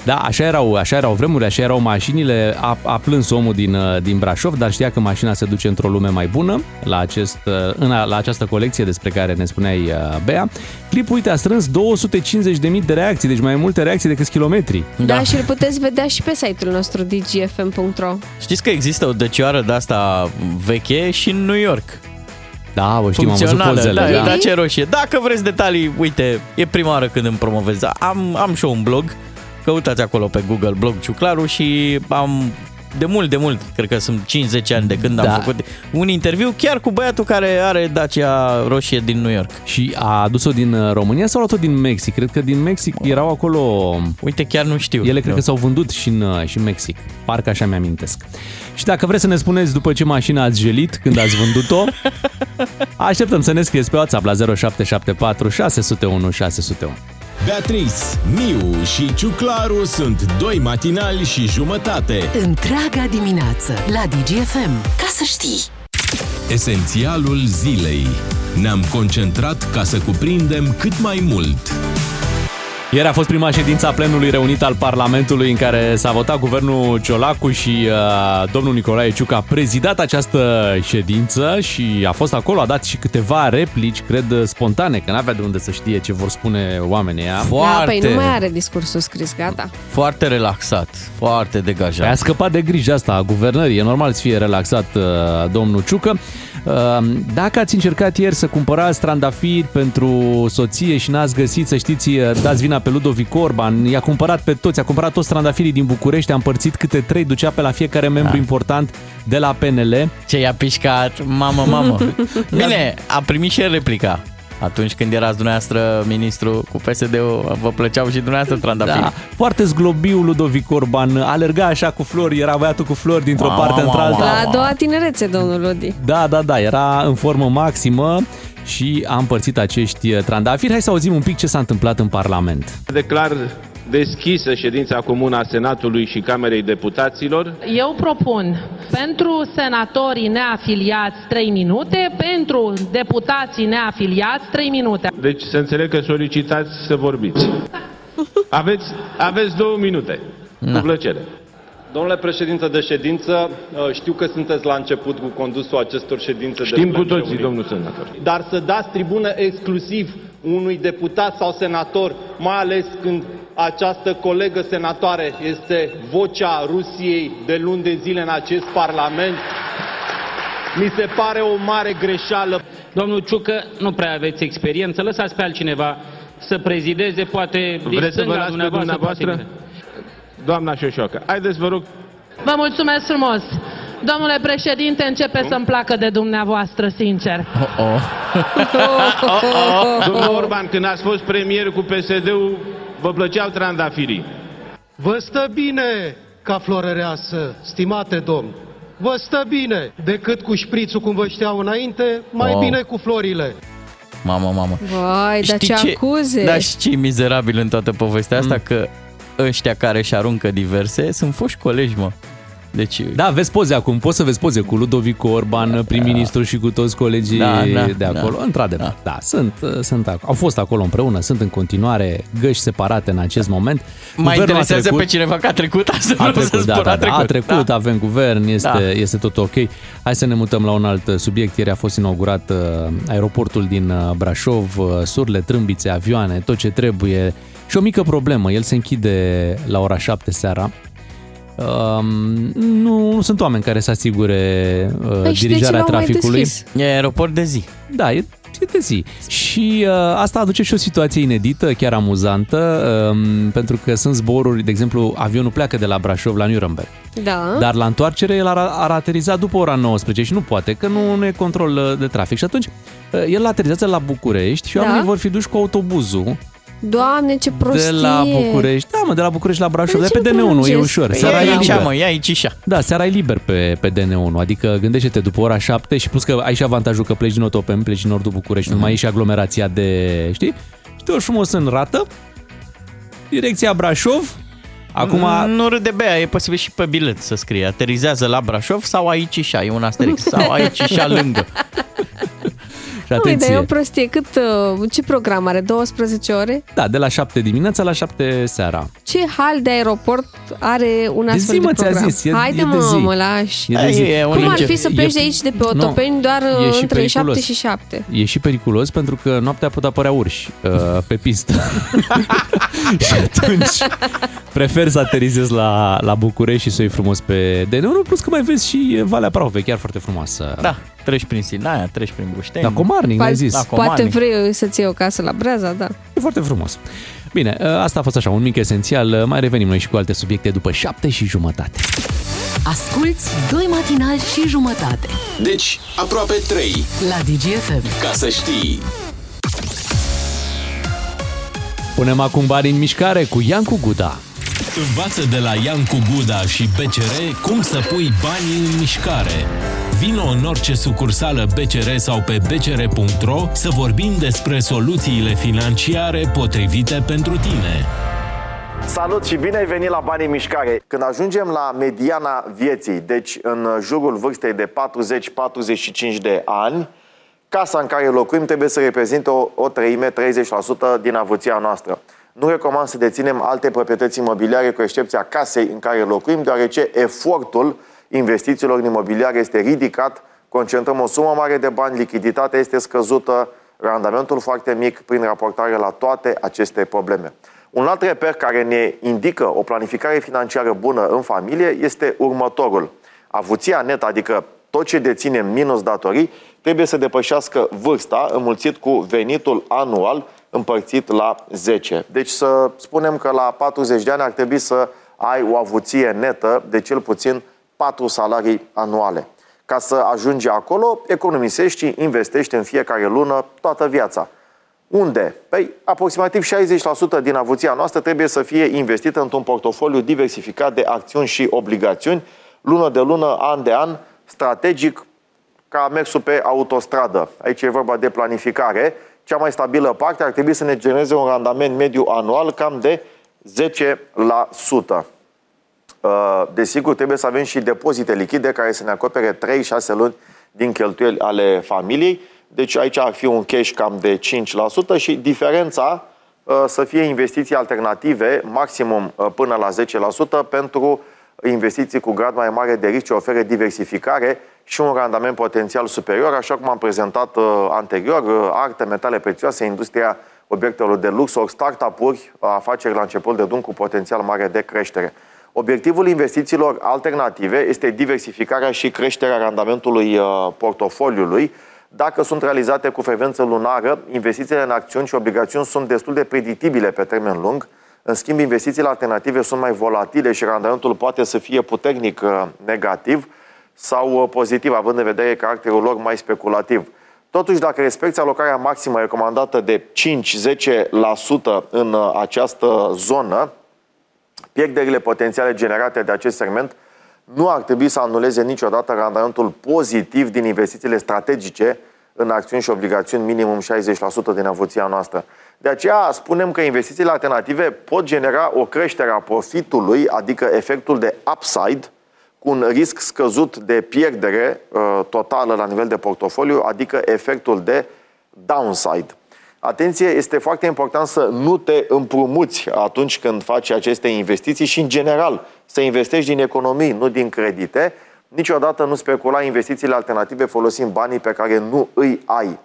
Speaker 3: Da, așa erau, așa erau vremurile, așa erau mașinile. A, a plâns omul din, uh, din Brașov, dar știa că mașina se duce într-o lume mai bună la, acest, uh, în, a- la această colecție despre care ne spuneai, uh, Bea. Clipul, uite, a strâns 250.000 de reacții, deci mai multe reacții decât kilometri.
Speaker 4: Da. da, și îl puteți vedea și pe site-ul nostru dgfm.ro
Speaker 5: Știți că există o dăcioară de asta veche și în New York.
Speaker 3: Da, bă, știm, am văzut
Speaker 5: Funcțională,
Speaker 3: pozele.
Speaker 5: da,
Speaker 3: da.
Speaker 5: e Dacia roșie. Dacă vreți detalii, uite, e prima oară când îmi promovez. Am, am și eu un blog, căutați acolo pe Google blog Ciuclaru și am de mult, de mult, cred că sunt 5-10 ani de când
Speaker 3: Da.
Speaker 5: am făcut un interviu chiar cu băiatul care are Dacia roșie din New York.
Speaker 3: Și a adus-o din uh, România sau a luat-o din Mexic? Cred că din Mexic erau acolo...
Speaker 5: Uite, chiar nu știu.
Speaker 3: Ele cred
Speaker 5: Eu.
Speaker 3: că s-au vândut și în, uh, și în Mexic. Parcă așa mi-amintesc. Și dacă vreți să ne spuneți după ce mașină ați gelit când ați vândut-o, <laughs> așteptăm să ne scrieți pe WhatsApp la 0774 601 601.
Speaker 2: Beatrice, Miu și Ciuclaru sunt doi matinali și jumătate.
Speaker 1: Întreaga dimineață la DGFM. Ca să știi.
Speaker 2: Esențialul zilei. Ne-am concentrat ca să cuprindem cât mai mult.
Speaker 3: Ieri a fost prima ședință a plenului reunit al Parlamentului în care s-a votat guvernul Ciolacu și uh, domnul Nicolae Ciuc a prezidat această ședință și a fost acolo, a dat și câteva replici, cred, spontane, că n-avea de unde să știe ce vor spune oamenii ăia.
Speaker 4: Da,
Speaker 5: Foarte,
Speaker 4: păi nu mai are discursul scris, gata.
Speaker 5: foarte relaxat, foarte
Speaker 3: Păi a
Speaker 5: degajat.
Speaker 3: scăpat de grija asta a guvernării. E normal să fie relaxat uh, domnul Ciucă. Uh, dacă ați încercat ieri să cumpărați trandafiri pentru soție și n-ați găsit, să știți, uh, dați vina pe Ludovic Orban. I-a cumpărat pe toți, a cumpărat toți trandafirii din București, a împărțit câte trei, ducea pe la fiecare membru
Speaker 5: Da.
Speaker 3: important de la PNL.
Speaker 5: Ce i-a pișcat, mamă, mamă. <laughs> Bine, a primit și el replica. Atunci când erați dumneavoastră ministru cu PSD-ul, vă plăceau și dumneavoastră trandafiri.
Speaker 3: Da, foarte zglobiu Ludovic Orban, alerga așa cu flori, era băiatul cu flori dintr-o
Speaker 5: Wow,
Speaker 3: parte
Speaker 5: wow,
Speaker 3: într-alta.
Speaker 5: wow,
Speaker 4: La a doua tinerețe, domnul Lodi.
Speaker 3: Da, da, da, era în formă maximă și a împărțit acești trandafiri. Hai să auzim un pic ce s-a întâmplat în Parlament.
Speaker 8: Declar deschisă ședința comună a Senatului și Camerei Deputaților.
Speaker 9: Eu propun pentru senatorii neafiliați 3 minute, pentru deputații neafiliați 3 minute.
Speaker 8: Deci să înțeleg că solicitați să vorbiți. Aveți, aveți două minute. Cu plăcere.
Speaker 10: Domnule președinte de ședință, uh, știu că sunteți la început cu condusul acestor ședințe. de
Speaker 8: Știm cu
Speaker 10: plen
Speaker 8: toții,
Speaker 10: reunit.
Speaker 8: domnul senator.
Speaker 10: Dar să dați tribună exclusiv unui deputat sau senator, mai ales când această colegă senatoare este vocea Rusiei de luni de zile în acest Parlament, mi se pare o mare greșeală.
Speaker 11: Domnul Ciucă, nu prea aveți experiență, lăsați pe altcineva să prezideze, poate din
Speaker 8: Vreți să vă
Speaker 11: stânga
Speaker 8: las pe
Speaker 11: dumneavoastră.
Speaker 8: dumneavoastră?
Speaker 11: poate-
Speaker 8: Doamna Șoșoacă, haideți vă rog,
Speaker 9: Vă mulțumesc frumos! Domnule președinte, începe să-mi placă de dumneavoastră, sincer.
Speaker 5: Oh, <laughs>
Speaker 8: domnul Orban, când ați fost premier cu PSD-ul, vă plăceau trandafirii.
Speaker 12: Vă stă bine ca florăreasă, stimate domn. Vă stă bine decât cu șprițul cum vă știau înainte, mai
Speaker 5: Wow.
Speaker 12: bine cu florile.
Speaker 5: Mamă, mamă.
Speaker 4: Vai, dar ce acuze.
Speaker 5: Da, și ce mizerabil în toată povestea asta, că ăștia care își aruncă diverse sunt foști colegi, mă. Deci,
Speaker 3: Da, vezi poze acum, poți să vezi poze cu Ludovic Orban, prim-ministru și cu toți colegii
Speaker 5: Da, da,
Speaker 3: de acolo.
Speaker 5: da.
Speaker 3: Într-adevăr, da, da sunt, sunt, ac- au fost acolo împreună, sunt în continuare găși separate în acest moment.
Speaker 5: mai
Speaker 3: Guvernul a
Speaker 5: interesează
Speaker 3: trecut-
Speaker 5: pe cineva că a trecut asta.
Speaker 3: A
Speaker 5: vreau să
Speaker 3: trecut, da,
Speaker 5: spun,
Speaker 3: da, da, a trecut,
Speaker 5: da.
Speaker 3: avem guvern, este,
Speaker 5: Da.
Speaker 3: este tot ok. Hai să ne mutăm la un alt uh, subiect. Ieri a fost inaugurat uh, aeroportul din uh, Brașov, uh, surle, trâmbițe, avioane, tot ce trebuie. Și o mică problemă, el se închide la ora 7 seara. Um, nu, nu sunt oameni care să asigure uh,
Speaker 5: Păi și de ce
Speaker 3: dirijarea
Speaker 5: l-au mai
Speaker 3: traficului.
Speaker 5: deschis? E aeroport de zi.
Speaker 3: Da, e, e de zi. Și uh, asta aduce și o situație inedită, chiar amuzantă, um, pentru că sunt zboruri, de exemplu, avionul pleacă de la Brașov la Nuremberg.
Speaker 4: Da.
Speaker 3: Dar la întoarcere el ar, ar ateriza după ora 19 și nu poate, că nu, nu e control uh, de trafic. Și atunci uh, el aterizează la București și
Speaker 4: Da.
Speaker 3: oamenii vor fi duși cu autobuzul
Speaker 4: Doamne, ce prostie.
Speaker 3: de la București. Da, mă, de la București la Brașov,
Speaker 4: Păi
Speaker 3: de pe
Speaker 4: ce
Speaker 3: DN1, e
Speaker 4: prelungesc?
Speaker 3: ușor.
Speaker 4: Păi
Speaker 3: Seara
Speaker 5: ia
Speaker 3: e
Speaker 5: aici,
Speaker 3: liber.
Speaker 5: mă, ia aici și
Speaker 3: Da, seara e liber pe, pe DN1, adică gândește-te după ora 7 și plus că ai și avantajul că pleci din Otopeni, pleci din nordul București, nu mai e și aglomerația de, știi? Și te urci frumos în rată, direcția Brașov, acum...
Speaker 5: Nu râde bea, e posibil și pe bilet să scrie. Aterizează la Brașov sau aici și e un asterix. Sau aici și lângă. <laughs>
Speaker 3: Și
Speaker 4: Ui, dar e
Speaker 3: atenție,
Speaker 4: o prostie. Cât, uh, ce program are? 12 ore?
Speaker 3: da, de la 7 dimineața la 7 seara.
Speaker 4: Ce hal de aeroport are un
Speaker 3: De
Speaker 4: astfel
Speaker 3: zi,
Speaker 4: de
Speaker 3: mă, ți-a
Speaker 4: program?
Speaker 3: zis, e-
Speaker 4: Haide,
Speaker 3: e de
Speaker 4: mă,
Speaker 3: zi.
Speaker 4: mă lași.
Speaker 3: E de zi.
Speaker 5: E un
Speaker 4: Cum ar
Speaker 5: incer-
Speaker 4: fi să pleci de
Speaker 3: e-
Speaker 4: aici, de pe
Speaker 3: Nu,
Speaker 4: Otopeni, doar
Speaker 3: e
Speaker 4: uh,
Speaker 3: și
Speaker 4: între
Speaker 3: periculos.
Speaker 4: 7 și 7?
Speaker 3: E și periculos pentru că noaptea pot apărea urși uh, pe pistă. <laughs> <laughs> și atunci prefer să aterizez la, la București și să o iei frumos pe DN1, plus că mai vezi și Valea Prahovei, chiar foarte frumoasă.
Speaker 5: Da, treci prin Sinaia, treci prin Bușteni.
Speaker 3: La Comarnic, ne-ai zis.
Speaker 5: La
Speaker 4: Poate
Speaker 5: Comarnic.
Speaker 4: vrei să-ți iei o casă la Breaza, da.
Speaker 3: E foarte frumos. Bine, uh, asta a fost așa, un mic esențial. Uh, Mai revenim noi și cu alte subiecte după șapte și jumătate.
Speaker 1: Asculți doi matinali și jumătate
Speaker 2: Deci, aproape 3.
Speaker 1: la DGFM.
Speaker 2: Ca să știi.
Speaker 3: Punem acum bani în mișcare cu Iancu Guda.
Speaker 2: Învață de la Iancu Guda și BCR cum să pui banii în mișcare. Vino în orice sucursală BCR sau pe bcr.ro să vorbim despre soluțiile financiare potrivite pentru tine.
Speaker 13: Salut și bine ai venit la Banii în Mișcare. Când ajungem la mediana vieții, deci în jurul vârstei de 40-45 de ani, casa în care locuim trebuie să reprezinte o, o treime, 30% din avuția noastră. Nu recomand să deținem alte proprietăți imobiliare cu excepția casei în care locuim, deoarece efortul investițiilor în imobiliare este ridicat, concentrăm o sumă mare de bani, lichiditatea este scăzută, randamentul foarte mic prin raportare la toate aceste probleme. Un alt reper care ne indică o planificare financiară bună în familie este următorul. Avuția netă, adică tot ce deținem minus datorii, trebuie să depășească vârsta înmulțit cu venitul anual împărțit la 10. Deci să spunem că la 40 de ani ar trebui să ai o avuție netă de cel puțin 4 salarii anuale. Ca să ajungi acolo, economisești și investești în fiecare lună toată viața. Unde? Păi, aproximativ 60% din avuția noastră trebuie să fie investită într-un portofoliu diversificat de acțiuni și obligațiuni, lună de lună, an de an, strategic, ca mersul pe autostradă. Aici e vorba de planificare. Cea mai stabilă parte ar trebui să ne genereze un randament mediu anual cam de 10%. Uh, Desigur, trebuie să avem și depozite lichide care să ne acopere 3-6 luni din cheltuieli ale familiei. Deci aici ar fi un cash cam de 5% și diferența uh, să fie investiții alternative, maximum uh, până la 10%, pentru investiții cu grad mai mare de risc ce oferă diversificare și un randament potențial superior, așa cum am prezentat anterior, arte, metale prețioase, industria obiectelor de lux, ori startup-uri, afaceri la început de drum cu potențial mare de creștere. Obiectivul investițiilor alternative este diversificarea și creșterea randamentului uh, portofoliului. Dacă sunt realizate cu frecvență lunară, investițiile în acțiuni și obligațiuni sunt destul de predictibile pe termen lung. În schimb, investițiile alternative sunt mai volatile și randamentul poate să fie puternic uh, negativ sau uh, pozitiv, având în vedere caracterul lor mai speculativ. Totuși, dacă respecti alocarea maximă recomandată de 5-10% în această zonă, Pierderile potențiale generate de acest segment nu ar trebui să anuleze niciodată randamentul pozitiv din investițiile strategice în acțiuni și obligațiuni minimum 60% din avuția noastră. De aceea spunem că investițiile alternative pot genera o creștere a profitului, adică efectul de upside, cu un risc scăzut de pierdere uh, totală la nivel de portofoliu, adică efectul de downside. Atenție, este foarte important să nu te împrumuți atunci când faci aceste investiții și, în general, să investești din economii, nu din credite. Niciodată nu specula investițiile alternative folosind banii pe care nu îi ai.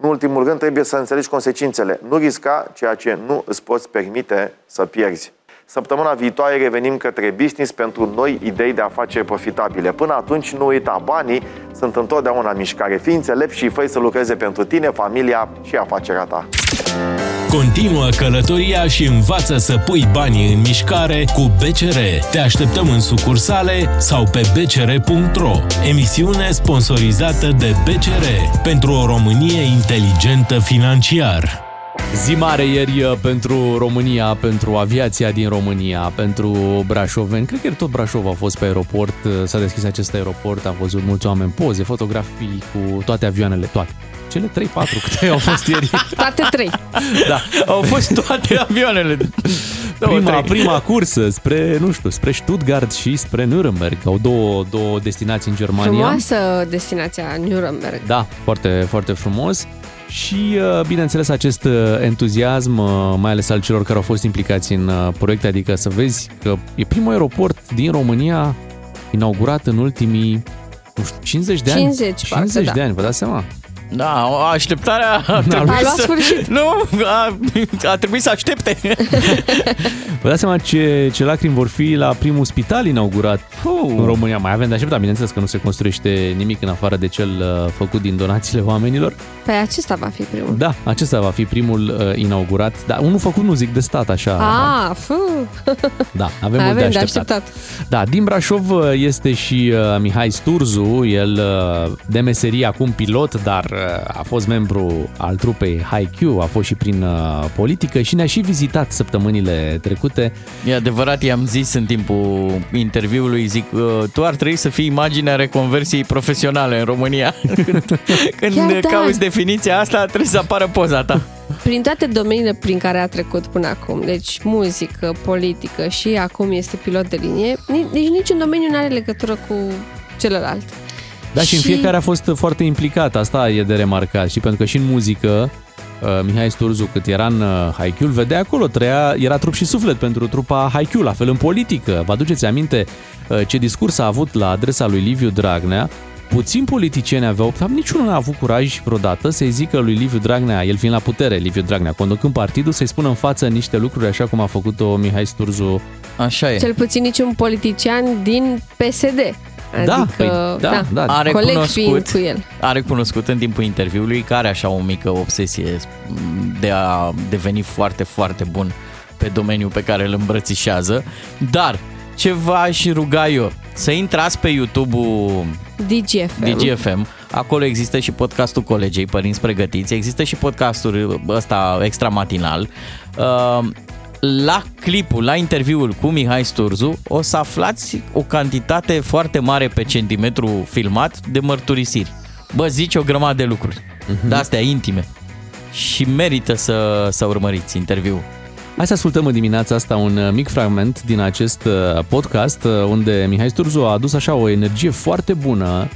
Speaker 13: În ultimul rând, trebuie să înțelegi consecințele. Nu risca ceea ce nu îți poți permite să pierzi. Săptămâna viitoare revenim către business pentru noi idei de afaceri profitabile. Până atunci, nu uita, banii sunt întotdeauna în mișcare. Fii înțelept și fă să lucreze pentru tine, familia și afacerea ta.
Speaker 2: Continuă călătoria și învață să pui banii în mișcare cu BCR. Te așteptăm în sucursale sau pe bcr.ro. Emisiune sponsorizată de BCR pentru o Românie inteligentă financiar.
Speaker 3: Zi mare ieri uh, pentru România, pentru aviația din România, pentru brașoveni. Cred că tot Brașov a fost pe aeroport, uh, s-a deschis acest aeroport, am văzut mulți oameni poze, fotografii cu toate avioanele, toate. Cele 3-4 câte au fost ieri. <laughs>
Speaker 4: Toate 3.
Speaker 3: Da,
Speaker 5: au fost toate avioanele.
Speaker 3: Prima, prima cursă spre, nu știu, spre Stuttgart și spre Nuremberg. Au două, două destinații în Germania.
Speaker 4: Frumoasă destinația Nuremberg.
Speaker 3: Da, foarte, foarte frumos. Și, uh, bineînțeles, acest uh, entuziasm, uh, mai ales al celor care au fost implicați în proiecte, adică să vezi că e primul aeroport din România inaugurat în ultimii, nu știu, 50 de ani.
Speaker 4: 50,
Speaker 3: 50
Speaker 4: parcă,
Speaker 3: de ani, vă dați seama?
Speaker 5: Da, așteptarea <laughs> a
Speaker 3: Da,
Speaker 5: trebuit
Speaker 4: a luat
Speaker 5: să...
Speaker 4: sfârșit. <laughs>
Speaker 5: Nu, a, a trebuit să aștepte. <laughs>
Speaker 3: Vă dați seama ce, ce lacrimi vor fi la primul spital inaugurat uh. în România. Mai avem de așteptat, bineînțeles că nu se construiește nimic în afară de cel uh, făcut din donațiile oamenilor.
Speaker 4: Păi acesta va fi primul.
Speaker 3: Da, acesta va fi primul uh, inaugurat. Dar unul făcut, nu zic, de stat, așa.
Speaker 4: Ah, fu.
Speaker 3: Da, avem
Speaker 4: Mai
Speaker 3: mult de
Speaker 4: avem de
Speaker 3: așteptat.
Speaker 4: așteptat.
Speaker 3: Da, din Brașov uh, este și uh, Mihai Sturzu, el uh, de meserie acum pilot, dar uh, a fost membru al trupei HiQ, a fost și prin uh, politică și ne-a și vizitat săptămânile trecute.
Speaker 5: E adevărat, i-am zis în timpul interviului, zic, "Uh, tu ar trebui să fii imaginea reconversiei profesionale în România. <laughs> Când, când
Speaker 4: Chiar da.
Speaker 5: cauți definiția asta, trebuie să apară poza ta.
Speaker 4: Prin toate domeniile prin care a trecut până acum, deci muzică, politică și acum este pilot de linie, ni- deci niciun domeniu nu are legătură cu celălalt.
Speaker 3: Da, și, și în
Speaker 4: Și-
Speaker 3: fiecare a fost foarte implicat, asta e de remarcat și pentru că și în muzică uh, Mihai Sturzu, cât era în uh, Haikyuu, îl vedea acolo, trăia, era trup și suflet pentru trupa Haikyuu, la fel în politică. Vă aduceți aminte uh, ce discurs a avut la adresa lui Liviu Dragnea? Puțini politicieni aveau, dar niciunul n-a avut curaj vreodată să-i zică lui Liviu Dragnea, el fiind la putere, Liviu Dragnea, conducând partidul, să-i spună în față niște lucruri așa cum a făcut-o Mihai Sturzu.
Speaker 5: Așa e.
Speaker 4: Cel puțin niciun politician din PSD.
Speaker 3: Da,
Speaker 4: Adică,
Speaker 3: păi, da, da.
Speaker 5: A
Speaker 4: coleg fiind
Speaker 5: recunoscut,
Speaker 4: cu el.
Speaker 5: a recunoscut în timpul interviului că are așa o mică obsesie de a deveni foarte, foarte bun pe domeniul pe care îl îmbrățișează, dar ce v-aș ruga eu, să intrați pe YouTube-ul
Speaker 4: DGFM.
Speaker 5: DGFM. Acolo există și podcastul colegei Părinți Pregătiți, există și podcastul ăsta extramatinal. Uh, La clipul, la interviul cu Mihai Sturzu, o să aflați o cantitate foarte mare pe centimetru filmat de mărturisiri. Bă, zici o grămadă de lucruri, uh-huh. de astea intime. Și merită să, să urmăriți interviul.
Speaker 3: Hai să ascultăm în dimineața asta un uh, mic fragment din acest uh, podcast uh, unde Mihai Sturzu a adus așa o energie foarte bună.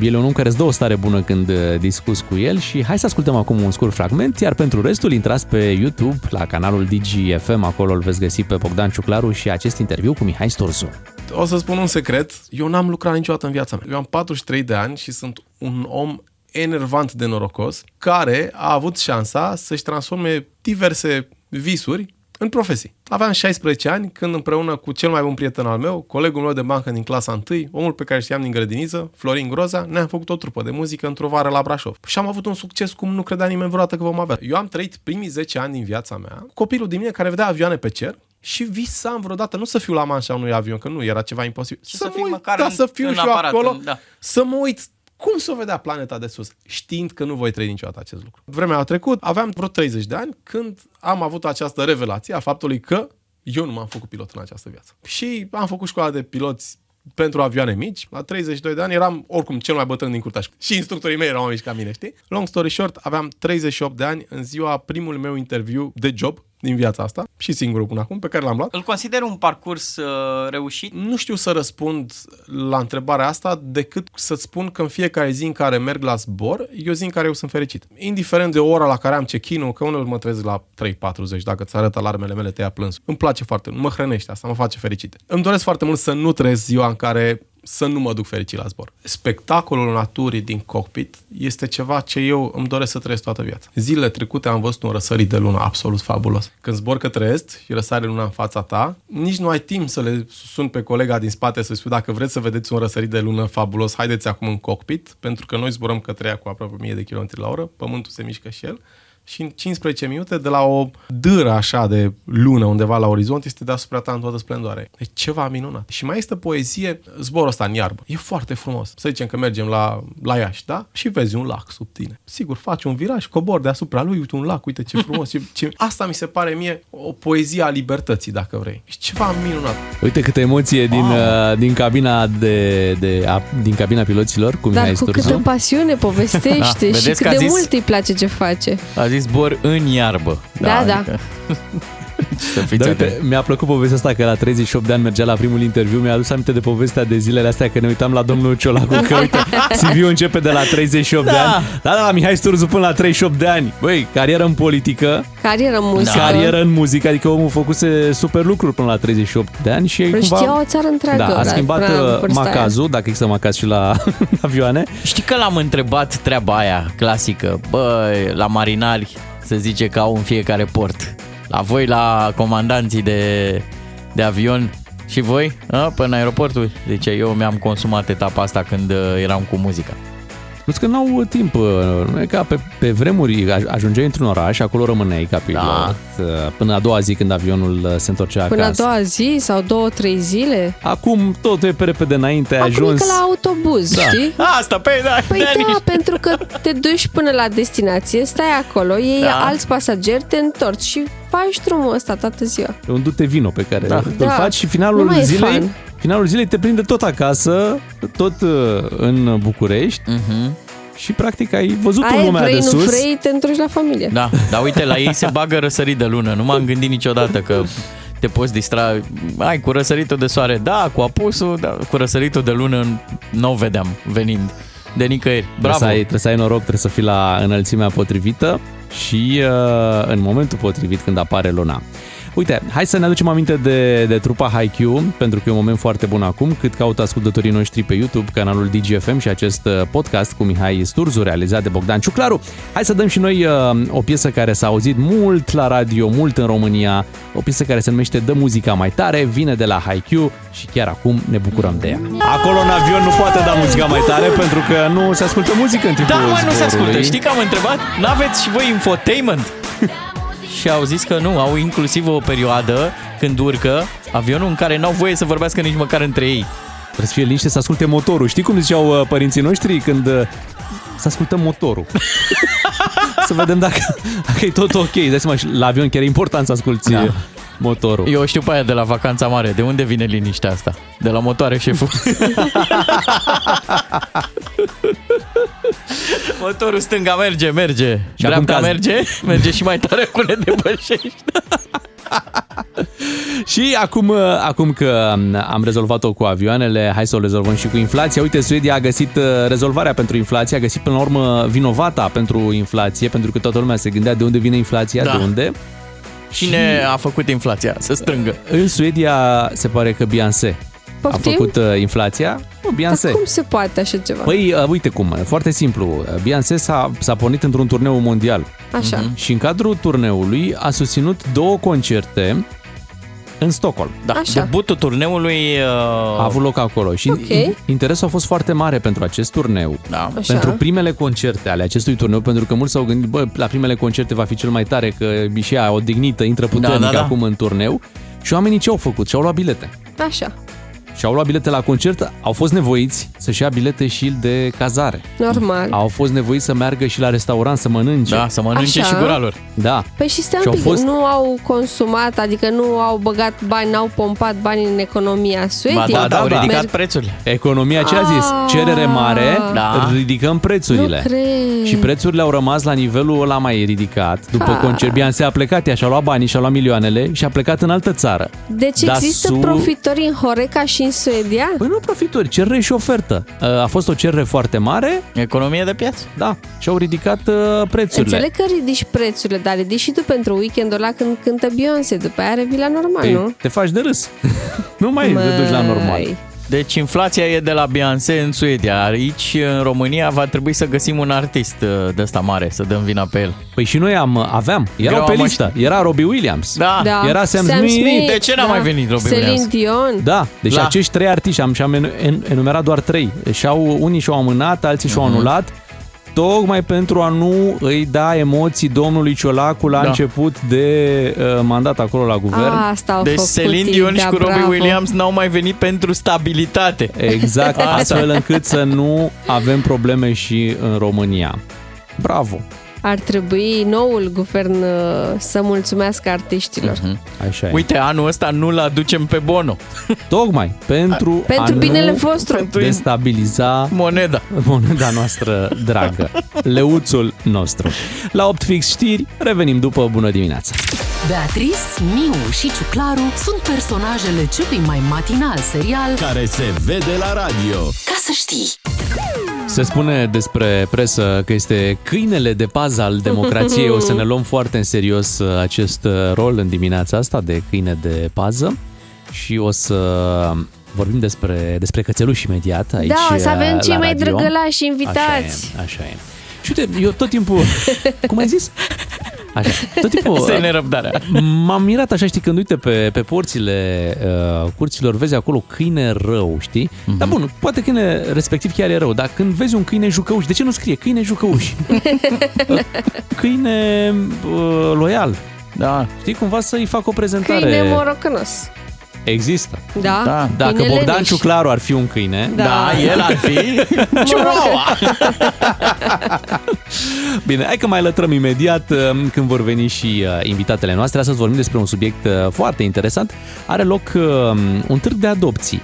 Speaker 3: El e un om care îți dă o stare bună când discuți cu el și hai să ascultăm acum un scurt fragment, iar pentru restul intrați pe YouTube la canalul DGFM, acolo îl veți găsi pe Bogdan Ciuclaru și acest interviu cu Mihai Sturzu.
Speaker 14: O să spun un secret, eu n-am lucrat niciodată în viața mea. Eu am 43 de ani și sunt un om enervant de norocos, care a avut șansa să-și transforme diverse visuri în profesii. Aveam 16 ani când împreună cu cel mai bun prieten al meu, colegul meu de bancă din clasa 1, omul pe care știam din grădiniță, Florin Groza, ne-am făcut o trupă de muzică într-o vară la Brașov. Și am avut un succes cum nu credea nimeni vreodată că vom avea. Eu am trăit primii 10 ani din viața mea, copilul din mine care vedea avioane pe cer, și visam vreodată, nu să fiu la manșa unui avion, că nu era ceva imposibil, să, să, mă uit, da, în, să fiu în și aparat, acolo, în, da. să mă uit cum să o vedea planeta de sus, știind că nu voi trăi niciodată acest lucru? Vremea a trecut, aveam vreo 30 de ani când am avut această revelație a faptului că eu nu m-am făcut pilot în această viață. Și am făcut școala de piloți pentru avioane mici. La 32 de ani eram oricum cel mai bătrân din curtea Și instructorii mei erau mai mici ca mine, știi? Long story short, aveam 38 de ani în ziua primul meu interviu de job din viața asta și singurul până acum pe care l-am luat.
Speaker 5: Îl consider un parcurs uh, reușit?
Speaker 14: Nu știu să răspund la întrebarea asta decât să-ți spun că în fiecare zi în care merg la zbor, e o zi în care eu sunt fericit. Indiferent de ora la care am check-in că uneori mă trezesc la 3.40, dacă ți arăt alarmele mele, te ia plâns. Îmi place foarte mult, mă hrănește asta, mă face fericit. Îmi doresc foarte mult să nu trăiesc ziua în care să nu mă duc fericit la zbor. Spectacolul naturii din cockpit este ceva ce eu îmi doresc să trăiesc toată viața. Zilele trecute am văzut un răsărit de lună absolut fabulos. Când zbor către est și răsare luna în fața ta, nici nu ai timp să le sun pe colega din spate să spui dacă vreți să vedeți un răsărit de lună fabulos, haideți acum în cockpit, pentru că noi zburăm către ea cu aproape 1000 de km la oră, pământul se mișcă și el și în 15 minute de la o dâră așa de lună undeva la orizont este deasupra ta în toată splendoare. E ceva minunat. Și mai este poezie, zborul ăsta în iarbă. E foarte frumos. Să zicem că mergem la, la Iași, da? Și vezi un lac sub tine. Sigur, faci un viraj, cobor deasupra lui, uite un lac, uite ce frumos. <laughs> ce, ce... Asta mi se pare mie o poezie a libertății, dacă vrei. E ceva minunat.
Speaker 3: Uite câtă emoție din, uh, din cabina de, de a, din cabina piloților, cum
Speaker 4: Dar cu câtă pasiune povestește da, <laughs> și cât de zis... mult îi place ce face.
Speaker 5: A zis zbor în iarbă.
Speaker 4: Da, da. Adică... <laughs>
Speaker 3: Să fiți da, uite, mi-a plăcut povestea asta că la 38 de ani mergea la primul interviu. Mi-a adus aminte de povestea de zilele astea că ne uitam la domnul Ciolacu că uite, CV-ul începe de la 38 da. de ani. Da, da, la Mihai Sturzu până la 38 de ani. Băi, carieră în politică.
Speaker 4: Carieră în muzică.
Speaker 3: Carieră în muzică, adică omul făcuse super lucruri până la 38 de ani și
Speaker 4: păi cumva... o țară întreagă.
Speaker 3: Da, a schimbat uh, macazul, dacă există macaz și la <laughs> avioane.
Speaker 5: Știi că l-am întrebat treaba aia clasică, băi, la marinari se zice că au în fiecare port. La voi, la comandanții de, de avion, și voi, a, până în aeroportul? Zice, eu mi-am consumat etapa asta când uh, eram cu muzica.
Speaker 3: Plus că n-au timp, uh, nu e ca pe, pe vremuri ajungeai într-un oraș, acolo rămâneai ca pilot, da. Uh, până a doua zi când avionul uh, se întorcea
Speaker 4: până
Speaker 3: acasă.
Speaker 4: Până a doua zi sau două, trei zile?
Speaker 3: Acum tot e pe repede înainte, ai
Speaker 4: Acum
Speaker 3: ajuns...
Speaker 4: Acum la autobuz,
Speaker 3: da.
Speaker 4: știi? <laughs>
Speaker 5: Asta, pe da.
Speaker 4: Păi da, nici... pentru că te duci până la destinație, stai acolo, iei da. alți pasageri, te întorci și faci drumul ăsta toată ziua.
Speaker 3: E un dute vino pe care da. îl da. faci și finalul zilei... Finalul zilei te prinde tot acasă, tot în București. Uh-huh și practic ai văzut
Speaker 4: Ai,
Speaker 3: în lumea
Speaker 4: vrei,
Speaker 3: de sus.
Speaker 4: nu vrei, te întorci la familie.
Speaker 5: Da, dar uite, la ei se bagă răsărit de lună. Nu m-am gândit niciodată că te poți distra. Ai, cu răsăritul de soare, da, cu apusul, da, cu răsăritul de lună nu o vedeam venind de nicăieri. Bravo!
Speaker 3: Trebuie să, ai, trebuie să ai noroc, trebuie să fii la înălțimea potrivită și uh, în momentul potrivit când apare luna. Uite, hai să ne aducem aminte de, de trupa Haikyuu, pentru că e un moment foarte bun acum, cât caută ascultătorii noștri pe YouTube, canalul DGFM și acest uh, podcast cu Mihai Sturzu, realizat de Bogdan Ciuclaru. Hai să dăm și noi uh, o piesă care s-a auzit mult la radio, mult în România, o piesă care se numește Dă muzica mai tare, vine de la Haikyuu și chiar acum ne bucurăm de ea. Acolo în avion nu poate da muzica mai tare pentru că nu se ascultă muzică în timpul
Speaker 5: Da, mă, nu se ascultă.
Speaker 3: Știi
Speaker 5: că am întrebat? N-aveți și voi infotainment? <laughs> și au zis că nu, au inclusiv o perioadă când urcă avionul în care n-au voie să vorbească nici măcar între ei.
Speaker 3: Trebuie să fie liniște să asculte motorul. Știi cum ziceau uh, părinții noștri când uh, să ascultăm motorul. <laughs> să vedem dacă, dacă e tot ok. Dai seama, la avion chiar e important să asculti da. Motorul.
Speaker 5: Eu o știu pe aia de la vacanța mare. De unde vine liniștea asta? De la motoare, șeful. <laughs> Motorul stânga merge, merge.
Speaker 3: Și acum
Speaker 5: Dreapta
Speaker 3: că ați-
Speaker 5: merge, <laughs> merge și mai tare cu ne depășești. <laughs>
Speaker 3: Și acum, uh, acum că um, am rezolvat-o cu avioanele, hai să o rezolvăm și cu inflația. Uite, Suedia a găsit uh, rezolvarea pentru inflație, a găsit până la urmă vinovata pentru inflație, pentru că toată lumea se gândea de unde vine inflația,
Speaker 5: Da.
Speaker 3: de unde.
Speaker 5: Cine a făcut inflația să strângă?
Speaker 3: În Suedia se pare că Beyoncé a
Speaker 4: Poftim?
Speaker 3: făcut uh, inflația. Nu, Beyoncé.
Speaker 4: Dar cum se poate așa ceva?
Speaker 3: Păi, uh, uite cum, foarte simplu. Beyoncé s-a, s-a pornit într-un turneu mondial.
Speaker 4: Așa.
Speaker 5: Mhm.
Speaker 3: Și în cadrul turneului a susținut două concerte în Stockholm.
Speaker 5: Da,
Speaker 4: Așa.
Speaker 5: debutul turneului...
Speaker 3: A avut loc acolo și
Speaker 4: Ok.
Speaker 3: in- interesul a fost foarte mare pentru acest turneu.
Speaker 5: Da.
Speaker 4: Așa.
Speaker 3: Pentru primele concerte ale acestui turneu, pentru că mulți s-au gândit, bă, la primele concerte va fi cel mai tare, că e și ea odihnită, intră puternic
Speaker 5: Da, da, da.
Speaker 3: acum în turneu. Și oamenii ce au făcut? Și-au luat bilete.
Speaker 4: Așa.
Speaker 3: Și-au luat bilete la concert, au fost nevoiți să-și ia bilete și de cazare.
Speaker 4: Normal.
Speaker 3: Au fost nevoiți să meargă și la restaurant să mănânce.
Speaker 5: Da, să mănânce
Speaker 4: Așa.
Speaker 5: și gura lor.
Speaker 3: Da.
Speaker 4: Păi și stai
Speaker 3: Și
Speaker 4: un
Speaker 3: au
Speaker 4: pic,
Speaker 3: fost-
Speaker 4: nu au consumat, adică nu au băgat bani, n-au pompat bani în economia Suediei.
Speaker 5: Ba da, da, au
Speaker 3: da.
Speaker 5: ridicat
Speaker 4: Merg-
Speaker 5: prețurile.
Speaker 3: Economia ce a zis?
Speaker 4: Ah.
Speaker 3: Cerere mare,
Speaker 5: Da.
Speaker 3: ridicăm prețurile.
Speaker 4: Nu cred.
Speaker 3: Și prețurile au rămas la nivelul ăla mai ridicat. După
Speaker 4: Ha.
Speaker 3: concert, Beyoncé a plecat, ea și-a luat banii, și-a luat milioanele și a plecat în altă țară.
Speaker 4: Deci
Speaker 3: Dar
Speaker 4: există
Speaker 3: su-
Speaker 4: profitori în Horeca și în Suedia?
Speaker 3: Păi nu profitori, cerere și ofertă. A fost o cerere foarte mare,
Speaker 5: Economie de piață.
Speaker 3: da, și au ridicat uh, prețurile.
Speaker 4: Înțeleg că ridici prețurile, dar ridici și tu pentru weekendul ăla când cântă Beyoncé, după aia revii la normal,
Speaker 3: Păi,
Speaker 4: nu?
Speaker 3: te faci de râs. <laughs> nu mai te duci la normal.
Speaker 4: Măi.
Speaker 5: Deci inflația e de la Beyoncé în Suedia. Aici, în România, va trebui să găsim un artist uh, de ăsta mare, să dăm vina pe el.
Speaker 3: Păi și noi am, aveam, erau
Speaker 5: Greu
Speaker 3: pe
Speaker 5: am
Speaker 3: listă. Era Robbie Williams.
Speaker 5: Da.
Speaker 4: Da.
Speaker 3: Era Sam Smith.
Speaker 5: De ce n-a mai venit Robbie
Speaker 4: Celine
Speaker 5: Williams?
Speaker 4: Dion.
Speaker 3: Da, deci
Speaker 5: La-
Speaker 3: acești trei artiști, am și-am enu- en- enumerat doar trei. Și-au, unii și-au amânat, alții și-au
Speaker 5: Mhm.
Speaker 3: anulat, tocmai pentru a nu îi da emoții domnului Ciolacu la
Speaker 5: Da.
Speaker 3: început de uh, mandat acolo la guvern.
Speaker 4: Asta au
Speaker 5: Deci
Speaker 4: făcut
Speaker 5: Celine Dion
Speaker 4: ei,
Speaker 5: și
Speaker 4: da,
Speaker 5: cu Robbie
Speaker 4: bravo.
Speaker 5: Williams n-au mai venit pentru stabilitate.
Speaker 3: Exact,
Speaker 5: Asta.
Speaker 3: astfel încât să nu avem probleme și în România. Bravo!
Speaker 4: Ar trebui noul guvern uh, să mulțumească artiștilor.
Speaker 5: Mhm.
Speaker 3: Așa e.
Speaker 5: Uite, anul ăsta nu-l aducem pe Bono.
Speaker 3: Tocmai pentru, <laughs>
Speaker 4: Pentru
Speaker 3: a
Speaker 4: binele
Speaker 3: nu
Speaker 4: vostru.
Speaker 5: Pentru
Speaker 3: destabiliza
Speaker 5: moneda.
Speaker 3: moneda noastră dragă, <laughs> leuțul nostru. La 8 fix știri, revenim după bună dimineața.
Speaker 1: Beatrice, Miu și Ciuclaru sunt personajele celui mai matinal serial
Speaker 2: Care se vede la radio.
Speaker 1: Ca să știi.
Speaker 3: Se spune despre presă că este câinele de pază al democrației. O să ne luăm foarte în serios uh, acest uh, rol în dimineața asta de câine de pază și o să vorbim despre, despre cățeluși imediat aici
Speaker 4: Da, o să
Speaker 3: uh,
Speaker 4: avem cei
Speaker 3: la
Speaker 4: mai
Speaker 3: radio.
Speaker 4: drăgălași invitați.
Speaker 3: Așa e, așa e. Și uite, eu tot timpul... Cum ai zis? Așa, tot timpul...
Speaker 5: Asta e nerăbdarea.
Speaker 3: M-am mirat așa, știi, când uite pe, pe porțile uh, curților, vezi acolo câine rău, știi?
Speaker 5: Mhm.
Speaker 3: Dar bun, poate câine respectiv chiar e rău, dar când vezi un câine jucăuș, de ce nu scrie câine jucăuș? Uh, <laughs> câine uh, loial.
Speaker 5: Da.
Speaker 3: Știi, cumva să-i fac o prezentare.
Speaker 4: Câine morocănos.
Speaker 3: Există.
Speaker 4: Da?
Speaker 5: Da.
Speaker 3: Dacă
Speaker 4: Câine
Speaker 3: Bogdan
Speaker 4: leneș.
Speaker 3: Ciuclaru ar fi un câine,
Speaker 4: Da.
Speaker 5: Da, el ar fi <laughs> Chihuahua. <laughs>
Speaker 3: Bine, hai că mai lătrăm imediat uh, când vor veni și uh, invitatele noastre. Astăzi vorbim despre un subiect uh, foarte interesant. Are loc uh, un târg de adopții.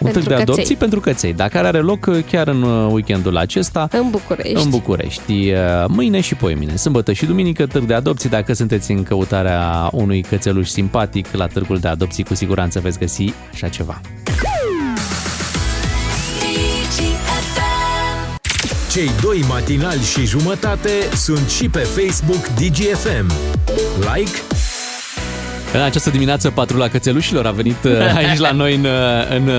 Speaker 3: Un
Speaker 4: Pentru
Speaker 3: târg de
Speaker 4: căței.
Speaker 3: adopții pentru căței, dar care are loc uh, chiar în uh, weekendul acesta
Speaker 4: În București.
Speaker 3: în București. Uh, Mâine și poimine, sâmbătă și duminică, târg de adopții. Dacă sunteți în căutarea unui cățeluș simpatic la târgul de adopții, cu siguranță veți găsi așa ceva.
Speaker 2: Cei doi matinali și jumătate sunt și pe Facebook DGFM. Like,
Speaker 3: În această dimineață, patrula cățelușilor a venit uh, <laughs> aici la noi în, uh,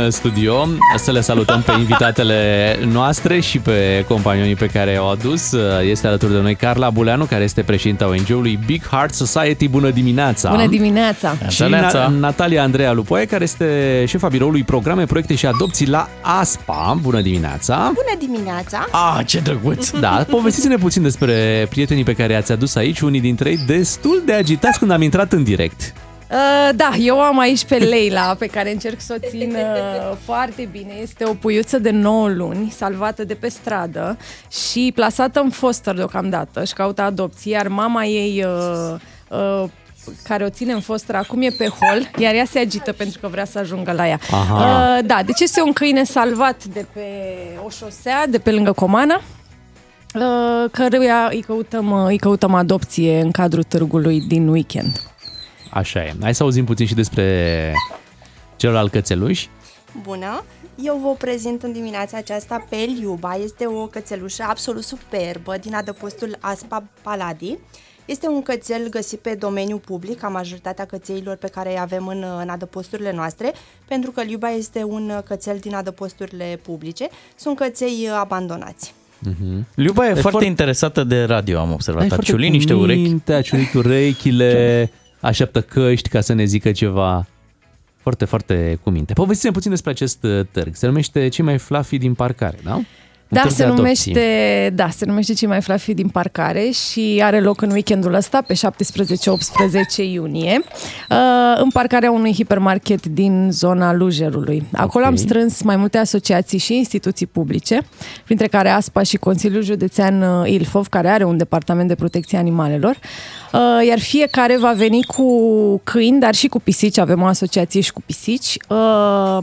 Speaker 3: în studio să le salutăm pe invitatele noastre și pe companionii pe care i-au adus. Uh, Este alături de noi Carla Buleanu, care este președinta ONG-ului Big Heart Society. Bună dimineața!
Speaker 15: Bună dimineața!
Speaker 3: Și Na- Natalia Andreea Lupoie, care este șefa biroului Programe, Proiecte și Adopții la ASPA. Bună dimineața!
Speaker 16: Bună dimineața!
Speaker 5: Ah, ce drăguț!
Speaker 3: Da, povestiți-ne puțin despre prietenii pe care i-ați adus aici, unii dintre ei destul de agitați când am intrat în direct.
Speaker 15: Uh, da, eu am aici pe Leila, pe care încerc să o țin uh, foarte bine. Este o puiuță de 9 luni, salvată de pe stradă și plasată în foster deocamdată. Și caută adopție, iar mama ei uh, uh, care o ține în fostră acum e pe hol, iar ea se agită pentru că vrea să ajungă la ea.
Speaker 3: Aha.
Speaker 15: Uh, da, deci este un câine salvat de pe o șosea, de pe lângă Comana, uh, căruia îi căutăm, uh, îi căutăm adopție în cadrul târgului din weekend.
Speaker 3: Așa e. Hai să auzim puțin și despre celălalt cățeluș.
Speaker 16: Bună! Eu vă prezint în dimineața aceasta pe Liuba. Este o cățelușă absolut superbă din adăpostul Aspa Paladi. Este un cățel găsit pe domeniu public, ca majoritatea cățeilor pe care îi avem în, în adăposturile noastre, pentru că Liuba este un cățel din adăposturile publice. Sunt căței abandonați.
Speaker 5: Mm-hmm. Liuba e,
Speaker 3: E
Speaker 5: foarte
Speaker 3: foarte-
Speaker 5: interesată de radio, am observat.
Speaker 3: Ați
Speaker 5: A
Speaker 3: foarte
Speaker 5: ciulit niște
Speaker 3: cu
Speaker 5: urechi.
Speaker 3: minte, A ciulit urechile, așteaptă căști ca să ne zică ceva. Foarte, foarte cu minte. Povestiți-ne puțin despre acest uh, târg. Se numește Cei mai fluffy din parcare, da? Un
Speaker 15: Da,
Speaker 3: târg
Speaker 15: se
Speaker 3: de adopții.
Speaker 15: numește, da, se numește Cei mai fluffy din parcare și are loc în weekendul ăsta, pe 17-18 iunie, uh, în parcarea unui hipermarket din zona Lujerului. Acolo am
Speaker 17: Ok.
Speaker 15: strâns mai multe asociații și instituții publice, printre care ASPA și Consiliul Județean uh, Ilfov, care are un departament de protecție a animalelor, uh, iar fiecare va veni cu câini, dar și cu pisici, avem o asociație și cu pisici, uh,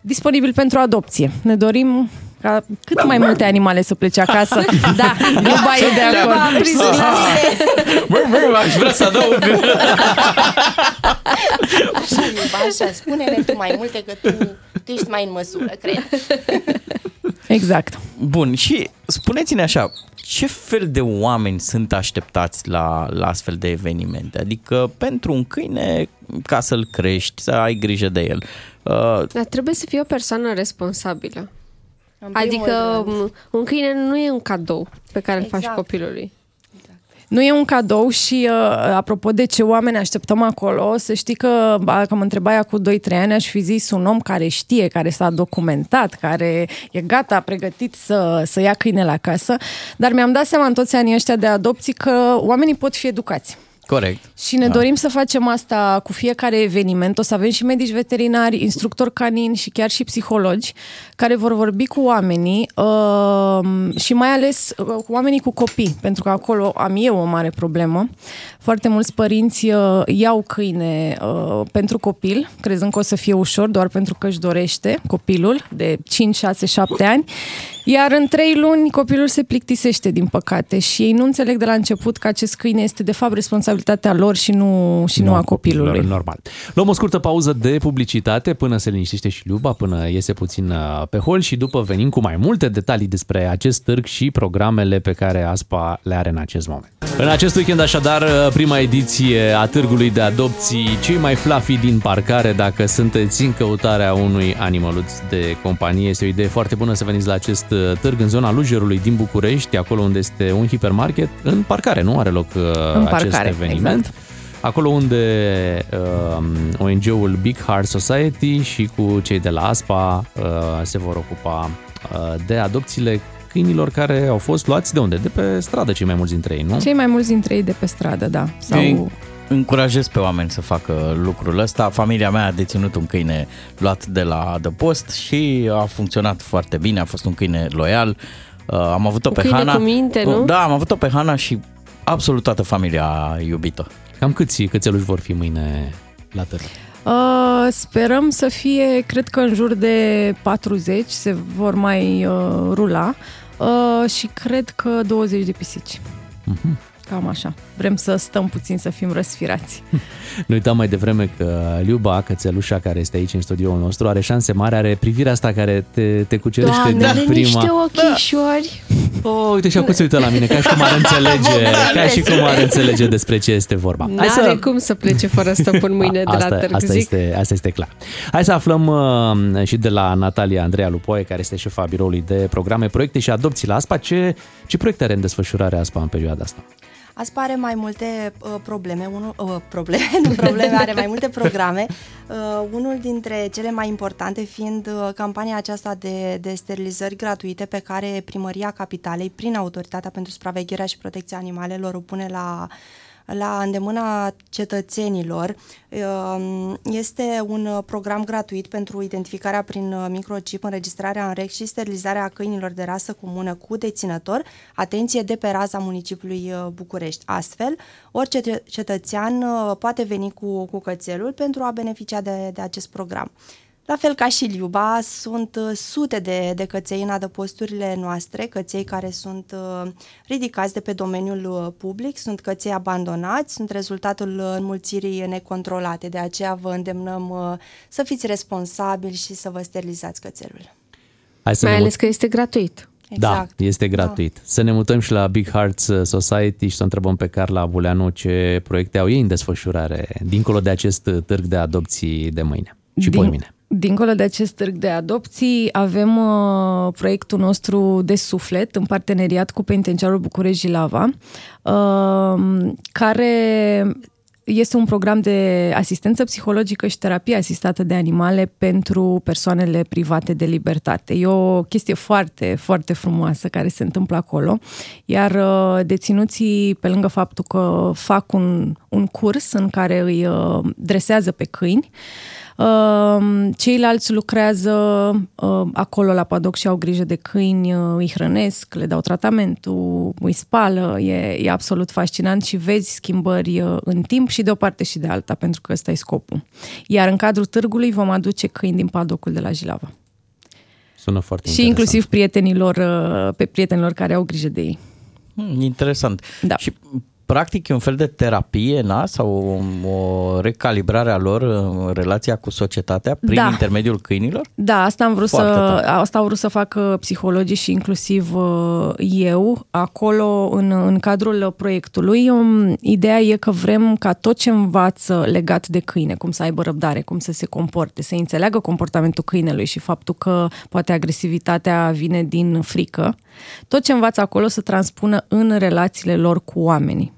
Speaker 15: disponibil pentru adopție. Ne dorim ca cât mai multe animale să plece acasă. <laughs> Da, Luba e de acord. <laughs>
Speaker 5: Bă, bă, aș vrea să adaug. <laughs>
Speaker 16: Așa, Liuba, așa, spune-ne tu mai multe că tu, tu ești mai în măsură, cred.
Speaker 15: Exact.
Speaker 5: Bun, și spuneți-ne așa, ce fel de oameni sunt așteptați la, la astfel de evenimente? Adică pentru un câine, ca să-l crești, să ai grijă de el. Uh,
Speaker 4: Dar trebuie să fie o persoană responsabilă.
Speaker 16: În primul
Speaker 4: Adică
Speaker 16: rând.
Speaker 4: un câine nu e un cadou pe care îl faci
Speaker 16: Exact.
Speaker 4: copilului.
Speaker 15: Nu e un cadou și uh, apropo de ce oameni așteptăm acolo, să știi că dacă mă întrebai cu 2-3 ani, aș fi zis un om care știe, care s-a documentat, care e gata, pregătit să, să ia câine la casă, dar mi-am dat seama în toți anii ăștia de adopții că oamenii pot fi educați.
Speaker 5: Corect.
Speaker 15: Și ne da. dorim să facem asta cu fiecare eveniment. O să avem și medici veterinari, instructori canini și chiar și psihologi care vor vorbi cu oamenii uh, și mai ales uh, cu oamenii cu copii, pentru că acolo am eu o mare problemă. Foarte mulți părinți uh, iau câine uh, pentru copil, crezând că o să fie ușor, doar pentru că își dorește copilul de 5, 6, 7 ani. Iar în trei luni copilul se plictisește, din păcate, și ei nu înțeleg de la început că acest câine este de fapt responsabilitatea lor și nu, și nu, a copilului.
Speaker 3: Normal. Luăm o scurtă pauză de publicitate până se liniștește și Luba, până iese puțin uh, pe hol și după venim cu mai multe detalii despre acest târg și programele pe care ASPA le are în acest moment. În acest weekend, așadar, uh, prima ediție a târgului de adopții, cei mai fluffy din parcare, dacă sunteți în căutarea unui animăluț de companie, este o idee foarte bună să veniți la acest uh, târg în zona Lujerului din București, acolo unde este un hipermarket, în parcare, nu are loc uh,
Speaker 15: În
Speaker 3: acest
Speaker 15: parcare,
Speaker 3: eveniment.
Speaker 15: exact.
Speaker 3: Acolo unde uh, ONG-ul Big Heart Society și cu cei de la ASPA uh, se vor ocupa uh, de adopțiile câinilor care au fost luați de unde? De pe stradă cei mai mulți dintre ei, nu?
Speaker 15: Cei mai mulți dintre ei de pe stradă, da. Sau...
Speaker 5: Eu încurajez pe oameni să facă lucrul ăsta. Familia mea a deținut un câine luat de la adăpost și a funcționat foarte bine, a fost un câine loial. Uh, Am avut-o
Speaker 4: Un
Speaker 5: pe
Speaker 4: câine
Speaker 5: Hana.
Speaker 4: cu minte, nu?
Speaker 5: Da, am avut-o pe Hana și absolut toată familia a iubit-o.
Speaker 3: Cam câți cățeluși vor fi mâine la târg?
Speaker 15: Uh, sperăm să fie, cred că în jur de 40 se vor mai uh, rula uh, și cred că 20 de pisici.
Speaker 3: Mhm.
Speaker 15: Cam așa. Vrem să stăm puțin, să fim răsfirați. <laughs>
Speaker 3: Nu uitam mai devreme că Liuba, cățelușa care este aici în studioul nostru, are șanse mari, are privirea asta care te, te cucerește
Speaker 4: Doamne,
Speaker 3: din
Speaker 4: are
Speaker 3: prima...
Speaker 4: niște ochișori.
Speaker 3: Oh, uite și acum se uită la mine, ca și cum ar <laughs> înțelege, ca și cum ar înțelege despre ce este vorba.
Speaker 4: N-are cum să plece fără stăpân mâine de la
Speaker 3: asta,
Speaker 4: târg,
Speaker 3: asta,
Speaker 4: zic.
Speaker 3: este, asta este clar. Hai să aflăm uh, și de la Natalia Andreea Lupoie, care este șefa biroului de programe, proiecte și adopții la ASPA. Ce, ce proiecte are în desfășurare ASPA în perioada asta?
Speaker 16: Aspa are mai multe uh, probleme, unul, uh, probleme, <laughs> nu probleme, are mai multe programe. Uh, unul dintre cele mai importante fiind uh, campania aceasta de, de sterilizări gratuite pe care Primăria Capitalei, prin Autoritatea pentru Supravegherea și Protecția Animalelor, o pune la, la îndemâna cetățenilor. Um, Este un uh, program gratuit pentru identificarea prin uh, microchip, înregistrarea în rec și sterilizarea câinilor de rasă comună cu deținător, atenție, de pe raza municipiului uh, București. Astfel, orice ce- cetățean uh, poate veni cu, cu cățelul pentru a beneficia de, de acest program. La fel ca și Liuba, sunt uh, sute de, de căței în adăposturile noastre, căței care sunt uh, ridicați de pe domeniul uh, public, sunt căței abandonați, sunt rezultatul uh, înmulțirii necontrolate. De aceea vă îndemnăm uh, să fiți responsabili și să vă sterilizați cățelul.
Speaker 3: Hai să
Speaker 4: Mai
Speaker 3: ne
Speaker 4: ales că este gratuit.
Speaker 3: Da, este gratuit. Da. Să ne mutăm și la Big Hearts Society și să întrebăm pe Carla Buleanu ce proiecte au ei în desfășurare, dincolo de acest târg de adopții de mâine și
Speaker 15: Din-
Speaker 3: poimine.
Speaker 15: Dincolo de acest târg de adopții, avem uh, proiectul nostru de suflet în parteneriat cu Penitenciarul București Jilava, uh, care este un program de asistență psihologică și terapie asistată de animale pentru persoanele private de libertate. E o chestie foarte, foarte frumoasă care se întâmplă acolo, iar uh, deținuții, pe lângă faptul că fac un, un curs în care îi uh, dresează pe câini, Uh, Ceilalți lucrează uh, acolo la padoc și au grijă de câini, uh, îi hrănesc, le dau tratamentul, îi spală, e, e absolut fascinant și vezi schimbări uh, în timp și de o parte și de alta, pentru că ăsta e scopul. Iar în cadrul târgului vom aduce câini din padocul de la Jilava.
Speaker 3: Sună foarte
Speaker 15: Și inclusiv prietenilor, uh, pe prietenilor care au grijă de ei.
Speaker 5: Hmm, interesant.
Speaker 15: Da.
Speaker 5: Și practic e un fel de terapie, na? Sau o, o recalibrare a lor în relația cu societatea prin
Speaker 15: Da.
Speaker 5: intermediul câinilor?
Speaker 15: Da, asta am vrut
Speaker 5: Foarte
Speaker 15: să
Speaker 5: tare.
Speaker 15: asta au vrut să facă psihologii și inclusiv uh, eu acolo în, în cadrul proiectului. Um, ideea e că vrem ca tot ce învață legat de câine, cum să aibă răbdare, cum să se comporte, să înțeleagă comportamentul câinelui și faptul că poate agresivitatea vine din frică, tot ce învață acolo să transpună în relațiile lor cu oamenii.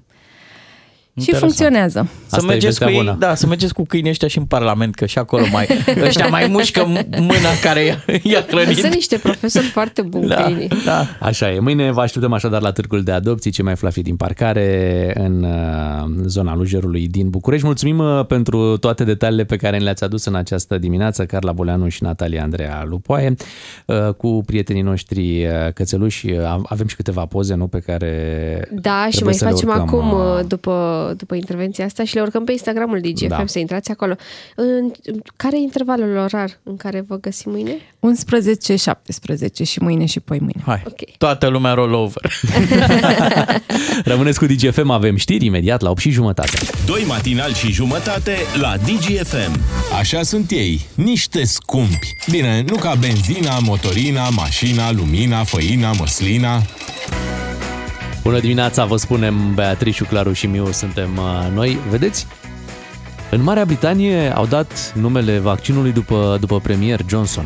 Speaker 15: Și
Speaker 5: Interesant.
Speaker 15: funcționează.
Speaker 5: Să mergeți, cu ei, da, să mergeți cu câinii ăștia și în Parlament, că și acolo mai, <laughs> ăștia mai mușcă mâna care i-a, i-a hrănit.
Speaker 4: Sunt niște profesori foarte buni
Speaker 5: Da,
Speaker 4: câinii.
Speaker 5: da.
Speaker 3: Așa e. Mâine vă așteptăm așadar la târgul de adopții, ce mai flafi din parcare în uh, zona Lujerului din București. Mulțumim uh, pentru toate detaliile pe care le-ați adus în această dimineață, Carla Boleanu și Natalia Andreea Lupoaie. Uh, Cu prietenii noștri uh, cățeluși uh, avem și câteva poze, nu, pe care
Speaker 4: Da, și
Speaker 3: trebuie
Speaker 4: mai
Speaker 3: să le
Speaker 4: facem
Speaker 3: urcăm,
Speaker 4: acum,
Speaker 3: uh,
Speaker 4: după, după intervenția asta, și le urcăm pe Instagramul DGFM,
Speaker 3: Da.
Speaker 4: să intrați acolo. În, care e intervalul orar în care vă găsim mâine?
Speaker 15: 11-17 și mâine și poi mâine.
Speaker 5: Hai, toată lumea rollover. <laughs>
Speaker 3: Rămâneți cu DGFM, avem știri imediat la 8 și jumătate.
Speaker 2: Doi matinali și jumătate la DGFM. Așa sunt ei, niște scumpi. Bine, nu ca benzina, motorina, mașina, lumina, făina, măslina.
Speaker 3: Bună dimineața, vă spunem Beatrice, Claru și Miu suntem uh, noi. Vedeți? În Marea Britanie au dat numele vaccinului după, după premier Johnson.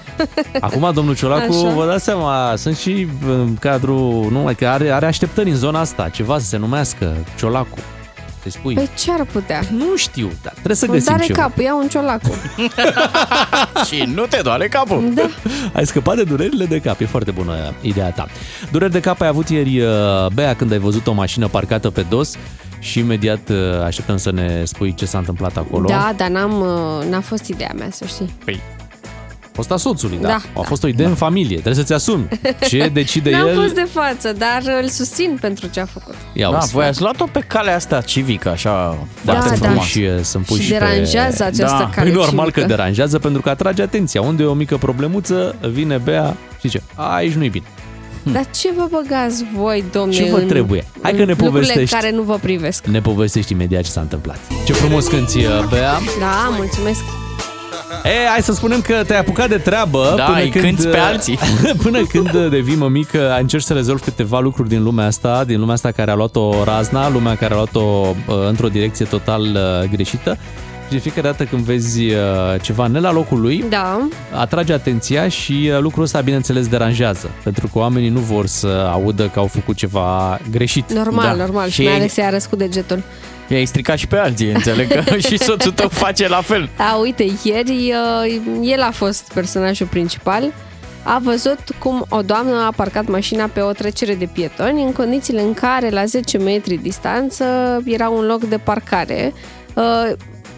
Speaker 3: <laughs> Acum, domnul Ciolacu,
Speaker 4: Așa.
Speaker 3: vă dați seama, sunt și în cadrul, nu, că are, are așteptări în zona asta, ceva să se numească Ciolacu. Te spui,
Speaker 4: Păi ce ar putea?
Speaker 3: nu știu, dar trebuie să
Speaker 4: Îmi
Speaker 3: găsim
Speaker 4: doare
Speaker 3: ceva.
Speaker 4: capul, ia un ciolacu. <laughs>
Speaker 5: și nu te doare capul.
Speaker 4: Da.
Speaker 3: Ai scăpat de durerile de cap, e foarte bună ideea ta. Dureri de cap ai avut ieri, uh, Bea, când ai văzut o mașină parcată pe dos și imediat uh, așteptăm să ne spui ce s-a întâmplat acolo.
Speaker 4: Da, dar n-am, uh, n-a fost ideea mea, să știi.
Speaker 3: Păi, a fost a soțului, da.
Speaker 4: Da,
Speaker 3: A fost o idee în familie, trebuie să-ți asumi. Ce <laughs> decide
Speaker 4: N-am
Speaker 3: el...
Speaker 4: fost de față, dar îl susțin pentru ce a făcut.
Speaker 3: Ia
Speaker 5: da,
Speaker 3: uzi.
Speaker 5: voi ați luat-o pe calea asta civică, așa,
Speaker 3: Da,
Speaker 5: foarte
Speaker 3: sunt
Speaker 4: da.
Speaker 5: frumos.
Speaker 3: puși, uh, sunt puși
Speaker 4: Și
Speaker 3: pe-
Speaker 4: deranjează această
Speaker 3: da.
Speaker 4: cale
Speaker 3: E normal
Speaker 4: civică.
Speaker 3: că deranjează pentru că atrage atenția. Unde e o mică problemuță, vine Bea și zice, aici nu-i bine.
Speaker 4: Dar ce vă băgați voi, domne,
Speaker 3: Ce vă
Speaker 4: în-
Speaker 3: trebuie? Hai că
Speaker 4: în
Speaker 3: ne
Speaker 4: lucrurile
Speaker 3: povestești.
Speaker 4: care nu vă privesc.
Speaker 3: Ne povestești imediat ce s-a întâmplat. Ce frumos cânti, uh, Bea.
Speaker 4: Da, mulțumesc.
Speaker 3: E, hai să spunem că te-ai apucat de treabă
Speaker 5: Da,
Speaker 3: până
Speaker 5: îi
Speaker 3: când,
Speaker 5: cânti pe alții. <laughs>
Speaker 3: până când devii mămică, încerci să rezolvi câteva lucruri din lumea asta, din lumea asta care a luat-o razna, lumea care a luat-o uh, într-o direcție total uh, greșită. Și de fiecare dată când vezi uh, ceva ne la locul lui,
Speaker 4: Da,
Speaker 3: atrage atenția și uh, lucrul ăsta, bineînțeles, deranjează. Pentru că oamenii nu vor să audă că au făcut ceva greșit.
Speaker 4: normal,
Speaker 5: Da.
Speaker 4: normal.
Speaker 5: Și
Speaker 4: Și mai
Speaker 5: ei-
Speaker 4: ales să-i arăți cu degetul.
Speaker 5: I-ai stricat și pe alții, <laughs> înțeleg că <laughs> și soțul tău face la fel.
Speaker 4: A, uite, ieri uh, el a fost personajul principal a văzut cum o doamnă a parcat mașina pe o trecere de pietoni în condițiile în care la 10 metri distanță era un loc de parcare.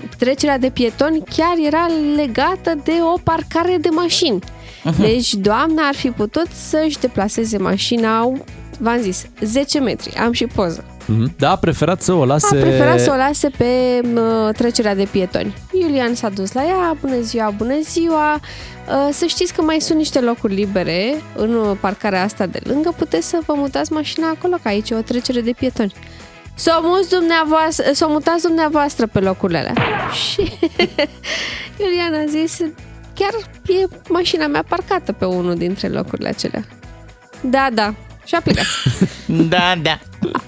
Speaker 4: Uh, Trecerea de pietoni chiar era legată de o parcare de mașini.
Speaker 5: Mhm.
Speaker 4: Deci doamna ar fi putut să-și deplaseze mașina, v-am zis, 10 metri. Am și poză.
Speaker 3: Mhm. Da, a preferat să o lase...
Speaker 4: A preferat să o lase pe uh, trecerea de pietoni. Iulian s-a dus la ea, bună ziua, bună ziua. Uh, să știți că mai sunt niște locuri libere în uh, parcarea asta de lângă, puteți să vă mutați mașina acolo, că aici e o trecere de pietoni. S-o, muți dumneavoastră, s-o mutați dumneavoastră pe locurile alea. Și <laughs> Iulian a zis, chiar e mașina mea parcată pe unul dintre locurile acelea. Da, da. Și a plecat. <laughs>
Speaker 5: Da, da.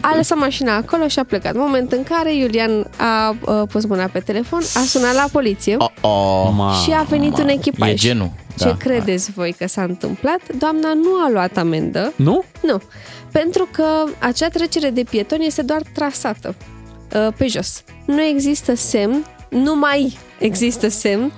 Speaker 4: A lăsat mașina acolo și a plecat. Moment în care Iulian a uh, pus mâna pe telefon, a sunat la poliție
Speaker 5: Oh,
Speaker 4: și a venit un echipaj.
Speaker 5: E genul.
Speaker 4: Ce
Speaker 5: da.
Speaker 4: credeți voi că s-a întâmplat? Doamna nu a luat amendă.
Speaker 3: Nu?
Speaker 4: Nu. Pentru că acea trecere de pietoni este doar trasată uh, pe jos. Nu există semn, nu mai există semn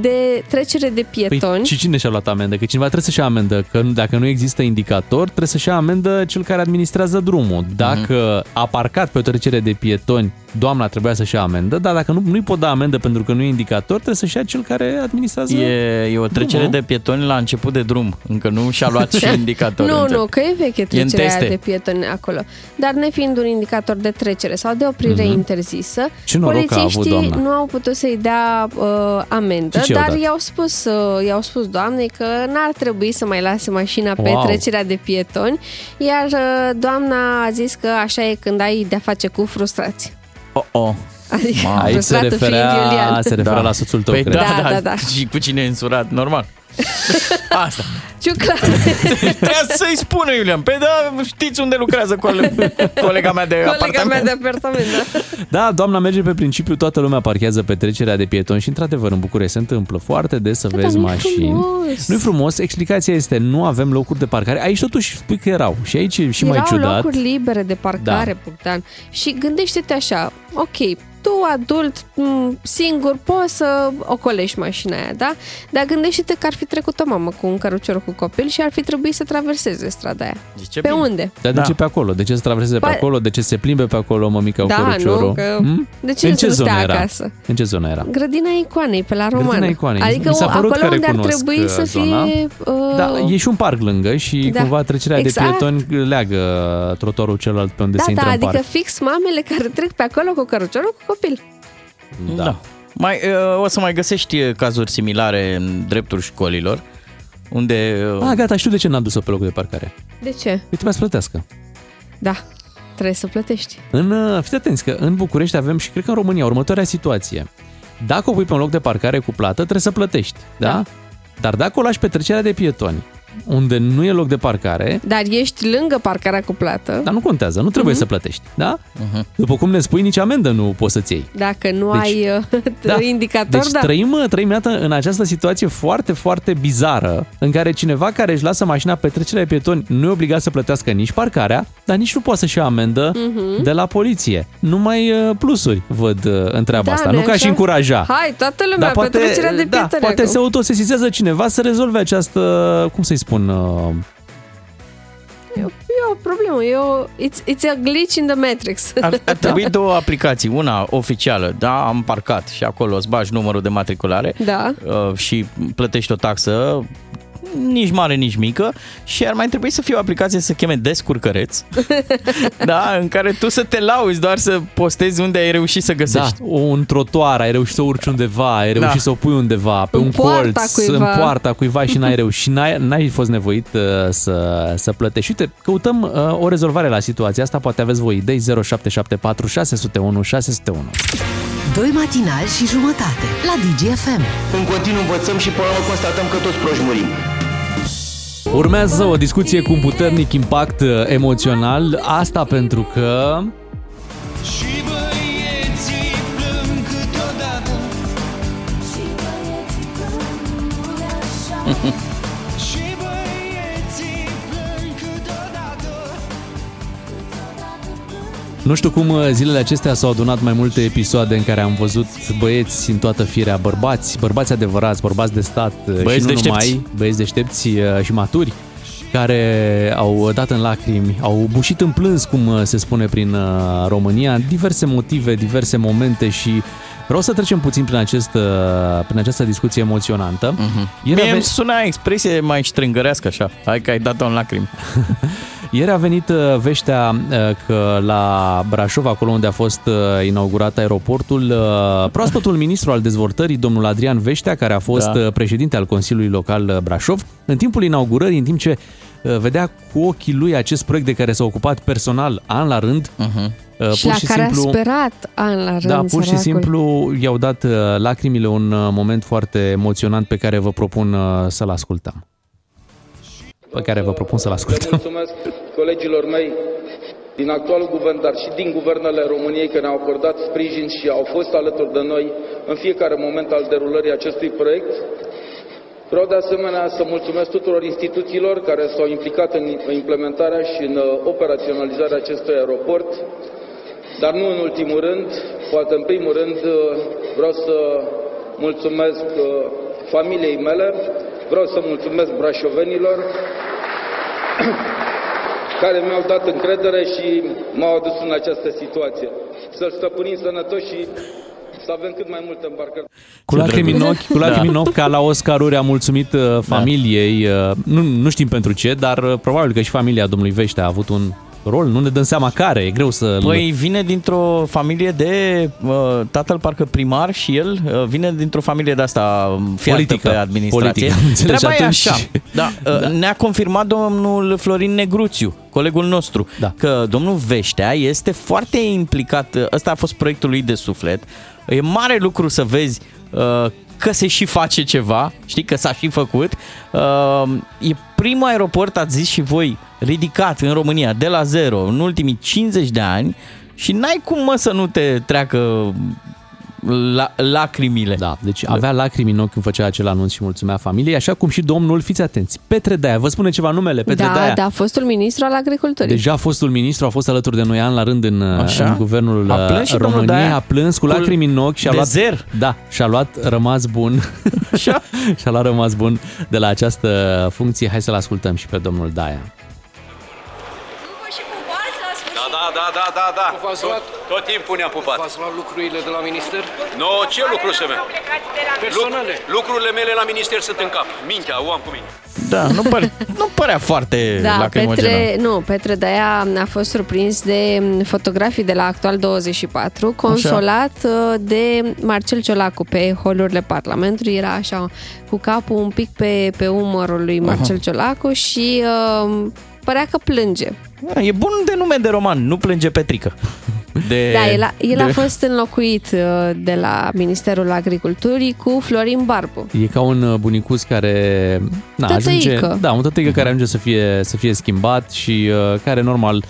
Speaker 4: de trecere de pietoni.
Speaker 3: Păi, și cine și-a luat amendă? Că cineva trebuie să-și ia amendă. Că dacă nu există indicator, trebuie să-și ia amendă cel care administrează drumul. Dacă a parcat pe o trecere de pietoni, doamna trebuia să-și ia amendă, dar dacă nu, nu-i pot da amendă pentru că nu e indicator, trebuie să-și ia cel care administrează
Speaker 5: E, e o trecere
Speaker 3: drumul.
Speaker 5: de pietoni la început de drum. Încă nu și-a luat și <laughs> indicatorul.
Speaker 4: Nu,
Speaker 5: înțeleg.
Speaker 4: nu, că e veche
Speaker 5: în
Speaker 4: trecerea aia
Speaker 5: teste.
Speaker 4: de pietoni acolo. Dar nefiind un indicator de trecere sau de oprire
Speaker 3: Mhm.
Speaker 4: interzisă,
Speaker 3: Ce noroc a avut
Speaker 4: polițiștii
Speaker 3: doamna.
Speaker 4: nu au putut să-i dea uh, amendă,
Speaker 3: Și ce i-au
Speaker 4: dar
Speaker 3: dat?
Speaker 4: i-au spus, uh, i-au spus doamnei că n-ar trebui să mai lase mașina pe
Speaker 3: Wow.
Speaker 4: trecerea de pietoni, iar uh, doamna a zis că așa e când ai de-a face cu frustrați.
Speaker 5: Oh, oh.
Speaker 4: Adică
Speaker 3: Aici se
Speaker 4: frustratul
Speaker 3: referea,
Speaker 4: fiind Iulian.
Speaker 3: se referea la soțul tău,
Speaker 5: Păi
Speaker 3: cred.
Speaker 5: da,
Speaker 4: Da,
Speaker 5: da,
Speaker 4: da, da.
Speaker 5: Și cu cine e însurat, normal. <laughs> Asta.
Speaker 4: Ciucla. <laughs>
Speaker 5: Trebuia să-i spună Iulian. Pe da, știți unde lucrează cole- colega mea de
Speaker 4: Colega
Speaker 5: apartament?
Speaker 4: mea de apartament, da.
Speaker 3: Da, doamna merge pe principiu, toată lumea parchează pe trecerea de pietoni și într-adevăr în București se întâmplă foarte des să vezi
Speaker 4: nu-i
Speaker 3: mașini.
Speaker 4: frumos.
Speaker 3: Nu-i frumos, explicația este nu avem locuri de parcare. Aici totuși spui că erau și aici e și mai
Speaker 4: Erau
Speaker 3: ciudat.
Speaker 4: locuri libere de parcare,
Speaker 3: Da.
Speaker 4: Bogdan. Și gândește-te așa, ok, tu adult, m, singur, poți să ocolești mașina aia, da? Dar gândește-te că ar fi trecut o mamă cu un cărucior cu copil și ar fi trebuit să traverseze strada aia.
Speaker 5: Zice
Speaker 4: Pe
Speaker 5: bine.
Speaker 4: unde?
Speaker 3: Dar de ce pe acolo? De ce să traverseze pe
Speaker 4: Pa-
Speaker 3: acolo? De ce să se plimbe pe acolo mămica cu
Speaker 4: Da,
Speaker 3: căruciorul?
Speaker 4: nu, că-
Speaker 3: Hmm?
Speaker 4: de ce
Speaker 3: în
Speaker 4: nu
Speaker 3: ce
Speaker 4: să
Speaker 3: zonă
Speaker 4: stea
Speaker 3: era?
Speaker 4: acasă?
Speaker 3: În ce zonă era?
Speaker 4: Grădina Icoanei, pe la Romană.
Speaker 3: Grădina Icoanei.
Speaker 4: Adică
Speaker 3: Mi s-a părut
Speaker 4: acolo
Speaker 3: că
Speaker 4: unde ar
Speaker 3: recunosc,
Speaker 4: trebui
Speaker 3: uh,
Speaker 4: să
Speaker 3: zona.
Speaker 4: fie... Uh,
Speaker 3: Da, e și un parc lângă și
Speaker 4: Da.
Speaker 3: cumva trecerea
Speaker 4: Exact.
Speaker 3: de pietoni leagă trotuarul celălalt pe unde
Speaker 4: da,
Speaker 3: se intră
Speaker 4: da,
Speaker 3: în
Speaker 4: adică
Speaker 3: parc.
Speaker 4: fix mamele care trec pe acolo cu căruciorul cu copil.
Speaker 5: Da. Mai, uh, o să mai găsești uh, cazuri similare în dreptul școlilor, unde... uh,
Speaker 3: Ah, gata, știu de ce n-am dus-o pe locul de parcare.
Speaker 4: De ce?
Speaker 3: Îi trebuia să plătească.
Speaker 4: Da, trebuie să plătești.
Speaker 3: În, uh, fiți atenți că în București avem și cred că în România următoarea situație. Dacă o pui pe un loc de parcare cu plată, trebuie să plătești, da? da. Dar dacă o lași pe trecerea de pietoni, unde nu e loc de parcare,
Speaker 4: Dar ești lângă parcarea cu plată.
Speaker 3: dar nu contează, nu trebuie
Speaker 4: Mhm.
Speaker 3: să plătești, da? După cum ne spui, nici amendă nu poți să-ți iei.
Speaker 4: Dacă nu
Speaker 3: Deci-
Speaker 4: ai uh,
Speaker 3: Da. <laughs>
Speaker 4: indicator,
Speaker 3: Deci
Speaker 4: da.
Speaker 3: trăim, trăim iată, în această situație foarte, foarte bizară, în care cineva care își lasă mașina pe trecerea de pietoni nu e obligat să plătească nici parcarea, dar nici nu poate să-și ia amendă
Speaker 4: Mhm.
Speaker 3: de la poliție. Numai uh, plusuri văd uh, în treaba
Speaker 4: Da,
Speaker 3: asta,
Speaker 4: nu-i
Speaker 3: nu ca
Speaker 4: așa?
Speaker 3: și încuraja.
Speaker 4: Hai, toată lumea pe trecerea de
Speaker 3: da,
Speaker 4: pietoni
Speaker 3: poate
Speaker 4: acum.
Speaker 3: se autosesizează cineva să rezolve această, cum să-i spun, uh,
Speaker 4: E o, e o problemă, e o, it's, it's a glitch in the matrix.
Speaker 5: Ar, ar <laughs> trebui două aplicații. Una oficială, da, am parcat și acolo îți bagi numărul de matriculare
Speaker 4: Da.
Speaker 5: uh, și plătești o taxă nici mare, nici mică și ar mai trebui să fie o aplicație să cheme Descurcăreț, <laughs> da, în care tu să te lauzi, doar să postezi unde ai reușit să
Speaker 3: da,
Speaker 5: găsești.
Speaker 3: un trotuar, ai reușit să urci undeva, ai reușit
Speaker 5: Da.
Speaker 3: să o pui undeva, pe
Speaker 4: În
Speaker 3: un
Speaker 4: poarta
Speaker 3: colț,
Speaker 4: cuiva.
Speaker 3: în poarta cuiva și n-ai reușit, și n-ai, n-ai fost nevoit uh, să, să plătești. Uite, căutăm uh, o rezolvare la situația asta, poate aveți voi idei 0774 601 601.
Speaker 1: Doi matinali și jumătate la DGFM.
Speaker 17: În continuu învățăm și până la urmă constatăm că toți proști murim.
Speaker 3: Urmează o discuție cu un puternic impact uh, emoțional, asta pentru că
Speaker 18: Și <laughs>
Speaker 3: Nu știu cum uh, zilele acestea s-au adunat mai multe episoade în care am văzut băieți în toată firea, bărbați, bărbați adevărați, bărbați de stat uh,
Speaker 5: Băieți
Speaker 3: și nu
Speaker 5: deștepți.
Speaker 3: numai, băieți deștepți uh, și maturi, care au dat în lacrimi, au bușit în plâns, cum uh, se spune prin uh, România, diverse motive, diverse momente și vreau să trecem puțin prin, acest, uh, prin această discuție emoționantă.
Speaker 5: Uh-huh.
Speaker 3: Ieri
Speaker 5: Mie
Speaker 3: ave-
Speaker 5: îmi suna expresie mai strângărească așa. Hai că ai dat-o în lacrimi. <laughs>
Speaker 3: Ieri a venit uh, veștea uh, că la Brașov, acolo unde a fost uh, inaugurat aeroportul, uh, proaspătul ministru al dezvoltării, domnul Adrian Veștea, care a fost
Speaker 5: Da.
Speaker 3: da. președinte al Consiliului Local uh, Brașov, în timpul inaugurării, în timp ce uh, vedea cu ochii lui acest proiect de care s-a ocupat personal an la rând,
Speaker 5: uh-huh.
Speaker 4: și la care a sperat an la rând,
Speaker 3: da, pur și
Speaker 4: săracul.
Speaker 3: simplu i-au dat uh, lacrimile un uh, moment foarte emoționant pe care vă propun uh, să-l ascultăm. Pe care vă propun să-l
Speaker 19: Le
Speaker 3: ascultăm.
Speaker 19: mulțumesc colegilor mei din actualul guvern, dar și din guvernele României care ne-au acordat sprijin și au fost alături de noi în fiecare moment al derulării acestui proiect. Vreau de asemenea să mulțumesc tuturor instituțiilor care s-au implicat în implementarea și în uh, operaționalizarea acestui aeroport, dar nu în ultimul rând, poate în primul rând uh, vreau să mulțumesc uh, familiei mele, vreau să mulțumesc brașovenilor care mi-au dat încredere și m-au adus în această situație. Să-l stăpânim sănătos și să avem cât mai multe îmbarcări.
Speaker 3: Cu lacrimi în ochi, cu lacrimi
Speaker 5: Da.
Speaker 3: în ochi, ca la Oscaruri a mulțumit uh, familiei, uh, nu, nu știm pentru ce, dar uh, probabil că și familia domnului Vește a avut un rol, nu ne dăm seama care, e greu să...
Speaker 5: Păi vine dintr-o familie de uh, tatăl parcă primar și el uh, vine dintr-o familie de asta um, fiartă
Speaker 3: Politică.
Speaker 5: pe administrație.
Speaker 3: Politică, am înțeles.
Speaker 5: Treaba
Speaker 3: Și
Speaker 5: e
Speaker 3: atunci-
Speaker 5: așa. Da, uh,
Speaker 3: Da.
Speaker 5: Ne-a confirmat domnul Florin Negruțiu, colegul nostru, da. că domnul Veștea este foarte implicat. uh, Ăsta a fost proiectul lui de suflet. E mare lucru să vezi uh, că se și face ceva, știi, că s-a și făcut. Uh, e primul aeroport, ați zis și voi, ridicat în România de la zero în ultimii 50 de ani și n-ai cum mă să nu te treacă la, lacrimile.
Speaker 3: Da, deci avea lacrimi în ochi când făcea acel anunț și mulțumea familiei, așa cum și domnul, fiți atenți, Petre Daia, vă spune ceva numele, Petre
Speaker 4: Da,
Speaker 3: Daia.
Speaker 4: da, fostul ministru al agriculturii.
Speaker 3: Deja fostul ministru a fost alături de noi an la rând în,
Speaker 5: Așa?
Speaker 3: în guvernul
Speaker 5: A plâns și domnul
Speaker 3: României,
Speaker 5: Daia?
Speaker 3: a plâns cu
Speaker 5: Cu-
Speaker 3: lacrimi în ochi și a
Speaker 5: de
Speaker 3: luat
Speaker 5: zer?
Speaker 3: Da, și-a luat rămas bun.
Speaker 5: Așa? <laughs>
Speaker 3: și-a luat rămas bun de la această funcție. Hai să-l ascultăm și pe domnul Daia.
Speaker 20: Da, da, da, da, da, da. V-ați luat? Tot, tot timpul ne-am pupat.
Speaker 21: V-ați luat lucrurile de la minister?
Speaker 20: Nu, ce lucru să mele?
Speaker 21: Personale.
Speaker 20: Lu- lucrurile mele la minister sunt în cap. Mintea o am cu mine.
Speaker 5: Da, nu, păre, nu părea foarte
Speaker 4: Da,
Speaker 5: lacrimogenat.
Speaker 4: Petre, nu, Petre Daia a fost surprins de fotografii de la Actual 24, consolat uh, de Marcel Ciolacu pe holurile Parlamentului. Era așa cu capul un pic pe, pe umărul lui Marcel Ciolacu și uh, părea că plânge.
Speaker 5: Da, E bun de nume de roman, nu plânge Petrică. De,
Speaker 4: Da, el, a, el
Speaker 5: de...
Speaker 4: a fost înlocuit uh, de la Ministerul Agriculturii cu Florin Barbu.
Speaker 3: E ca un uh, bunicuț care na, ajunge,
Speaker 4: Tătăică.
Speaker 3: da, un tătăică care ajunge să fie, să fie schimbat și uh, care normal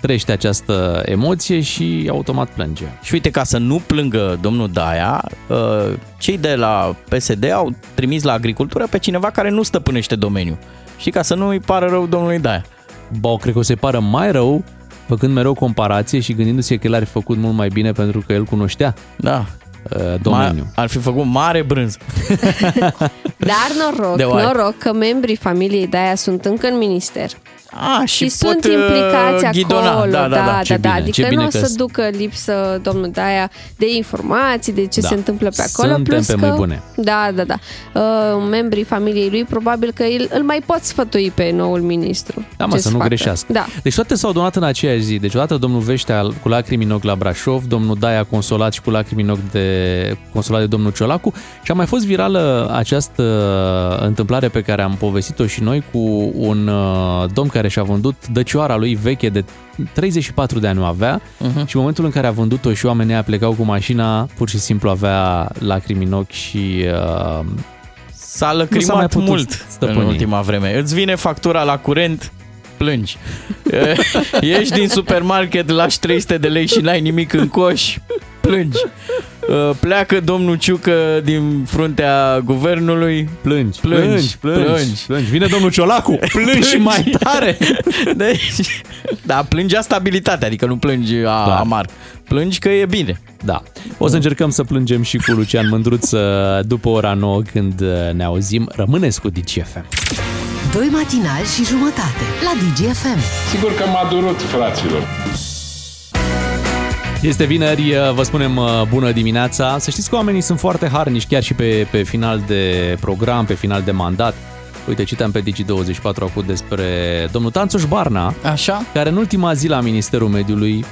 Speaker 3: trăiește această emoție și automat plânge.
Speaker 5: Și uite, ca să nu plângă domnul Daia, uh, cei de la PSD au trimis la agricultură pe cineva care nu stăpânește domeniul. Și ca să nu îi pară rău domnului Daia.
Speaker 3: Ba, cred că o să-i pară mai rău făcând mereu comparație și gândindu-se că el ar fi făcut mult mai bine pentru că el cunoștea
Speaker 5: da.
Speaker 3: uh, domeniul.
Speaker 5: Ma- ar fi făcut mare brânz. <laughs>
Speaker 4: Dar noroc,
Speaker 5: De oaie.
Speaker 4: noroc că membrii familiei Daia sunt încă în minister.
Speaker 5: A, și,
Speaker 4: și
Speaker 5: pot,
Speaker 4: sunt
Speaker 5: uh,
Speaker 4: implicați
Speaker 5: ghidona.
Speaker 4: acolo.
Speaker 5: Da, da, da. Ce
Speaker 4: da.
Speaker 5: bine,
Speaker 4: Adică
Speaker 5: ce
Speaker 4: nu
Speaker 5: bine
Speaker 4: o
Speaker 5: că
Speaker 4: să
Speaker 5: s-
Speaker 4: ducă lipsă domnul Daia de informații, de ce
Speaker 3: Da.
Speaker 4: se întâmplă pe acolo.
Speaker 3: Suntem
Speaker 4: plus
Speaker 3: pe
Speaker 4: că,
Speaker 3: mâini bune.
Speaker 4: Da, da, da. Uh, membrii familiei lui probabil că îl, îl mai pot sfătui pe noul ministru.
Speaker 3: Da, mă,
Speaker 4: Ce
Speaker 3: să nu
Speaker 4: facă.
Speaker 3: greșească.
Speaker 4: Da.
Speaker 3: Deci toate s-au donat în aceeași zi. Deci odată domnul Veștea cu lacrimi în ochi la Brașov, domnul Daia consolat și cu lacrimi în ochi de consolat de domnul Ciolacu și a mai fost virală această întâmplare pe care am povestit-o și noi cu un uh, domn care și-a vândut dăcioara lui veche de 34 de ani o avea
Speaker 5: Mhm.
Speaker 3: și în momentul în care a vândut-o și oamenii aia plecau cu mașina, pur și simplu avea lacrimi în ochi și uh,
Speaker 5: S-a
Speaker 3: Nu s-a mai
Speaker 5: lăcrimat
Speaker 3: putut
Speaker 5: mult
Speaker 3: stăpâni.
Speaker 5: în ultima vreme. Îți vine factura la curent, plângi. <laughs> <laughs> Ieși din supermarket, lași 300 de lei și n-ai nimic în coș, plângi. <laughs> Uh, Pleacă domnul Ciucă din fruntea guvernului.
Speaker 3: Plângi,
Speaker 5: plângi,
Speaker 3: plângi, plângi, plângi. Vine domnul Ciolacu, <laughs> plângi și mai <laughs> tare.
Speaker 5: Deci, da, plângea stabilitatea, adică nu plângi a,
Speaker 3: Da.
Speaker 5: amar. Plângi că e bine.
Speaker 3: Da. O să încercăm să plângem și cu Lucian Mândruț uh, după ora 9 când uh, ne auzim. Rămâneți cu DGFM.
Speaker 1: Doi matinali și jumătate la DGFM.
Speaker 8: Sigur că m-a durut, fraților.
Speaker 3: Este vineri, uh, vă spunem uh, bună dimineața. Să știți că oamenii sunt foarte harnici chiar și pe, pe final de program, pe final de mandat. Uite, citam pe Digi24 acum despre domnul Tanțoș Barna,
Speaker 5: Așa?
Speaker 3: care în ultima zi la Ministerul Mediului,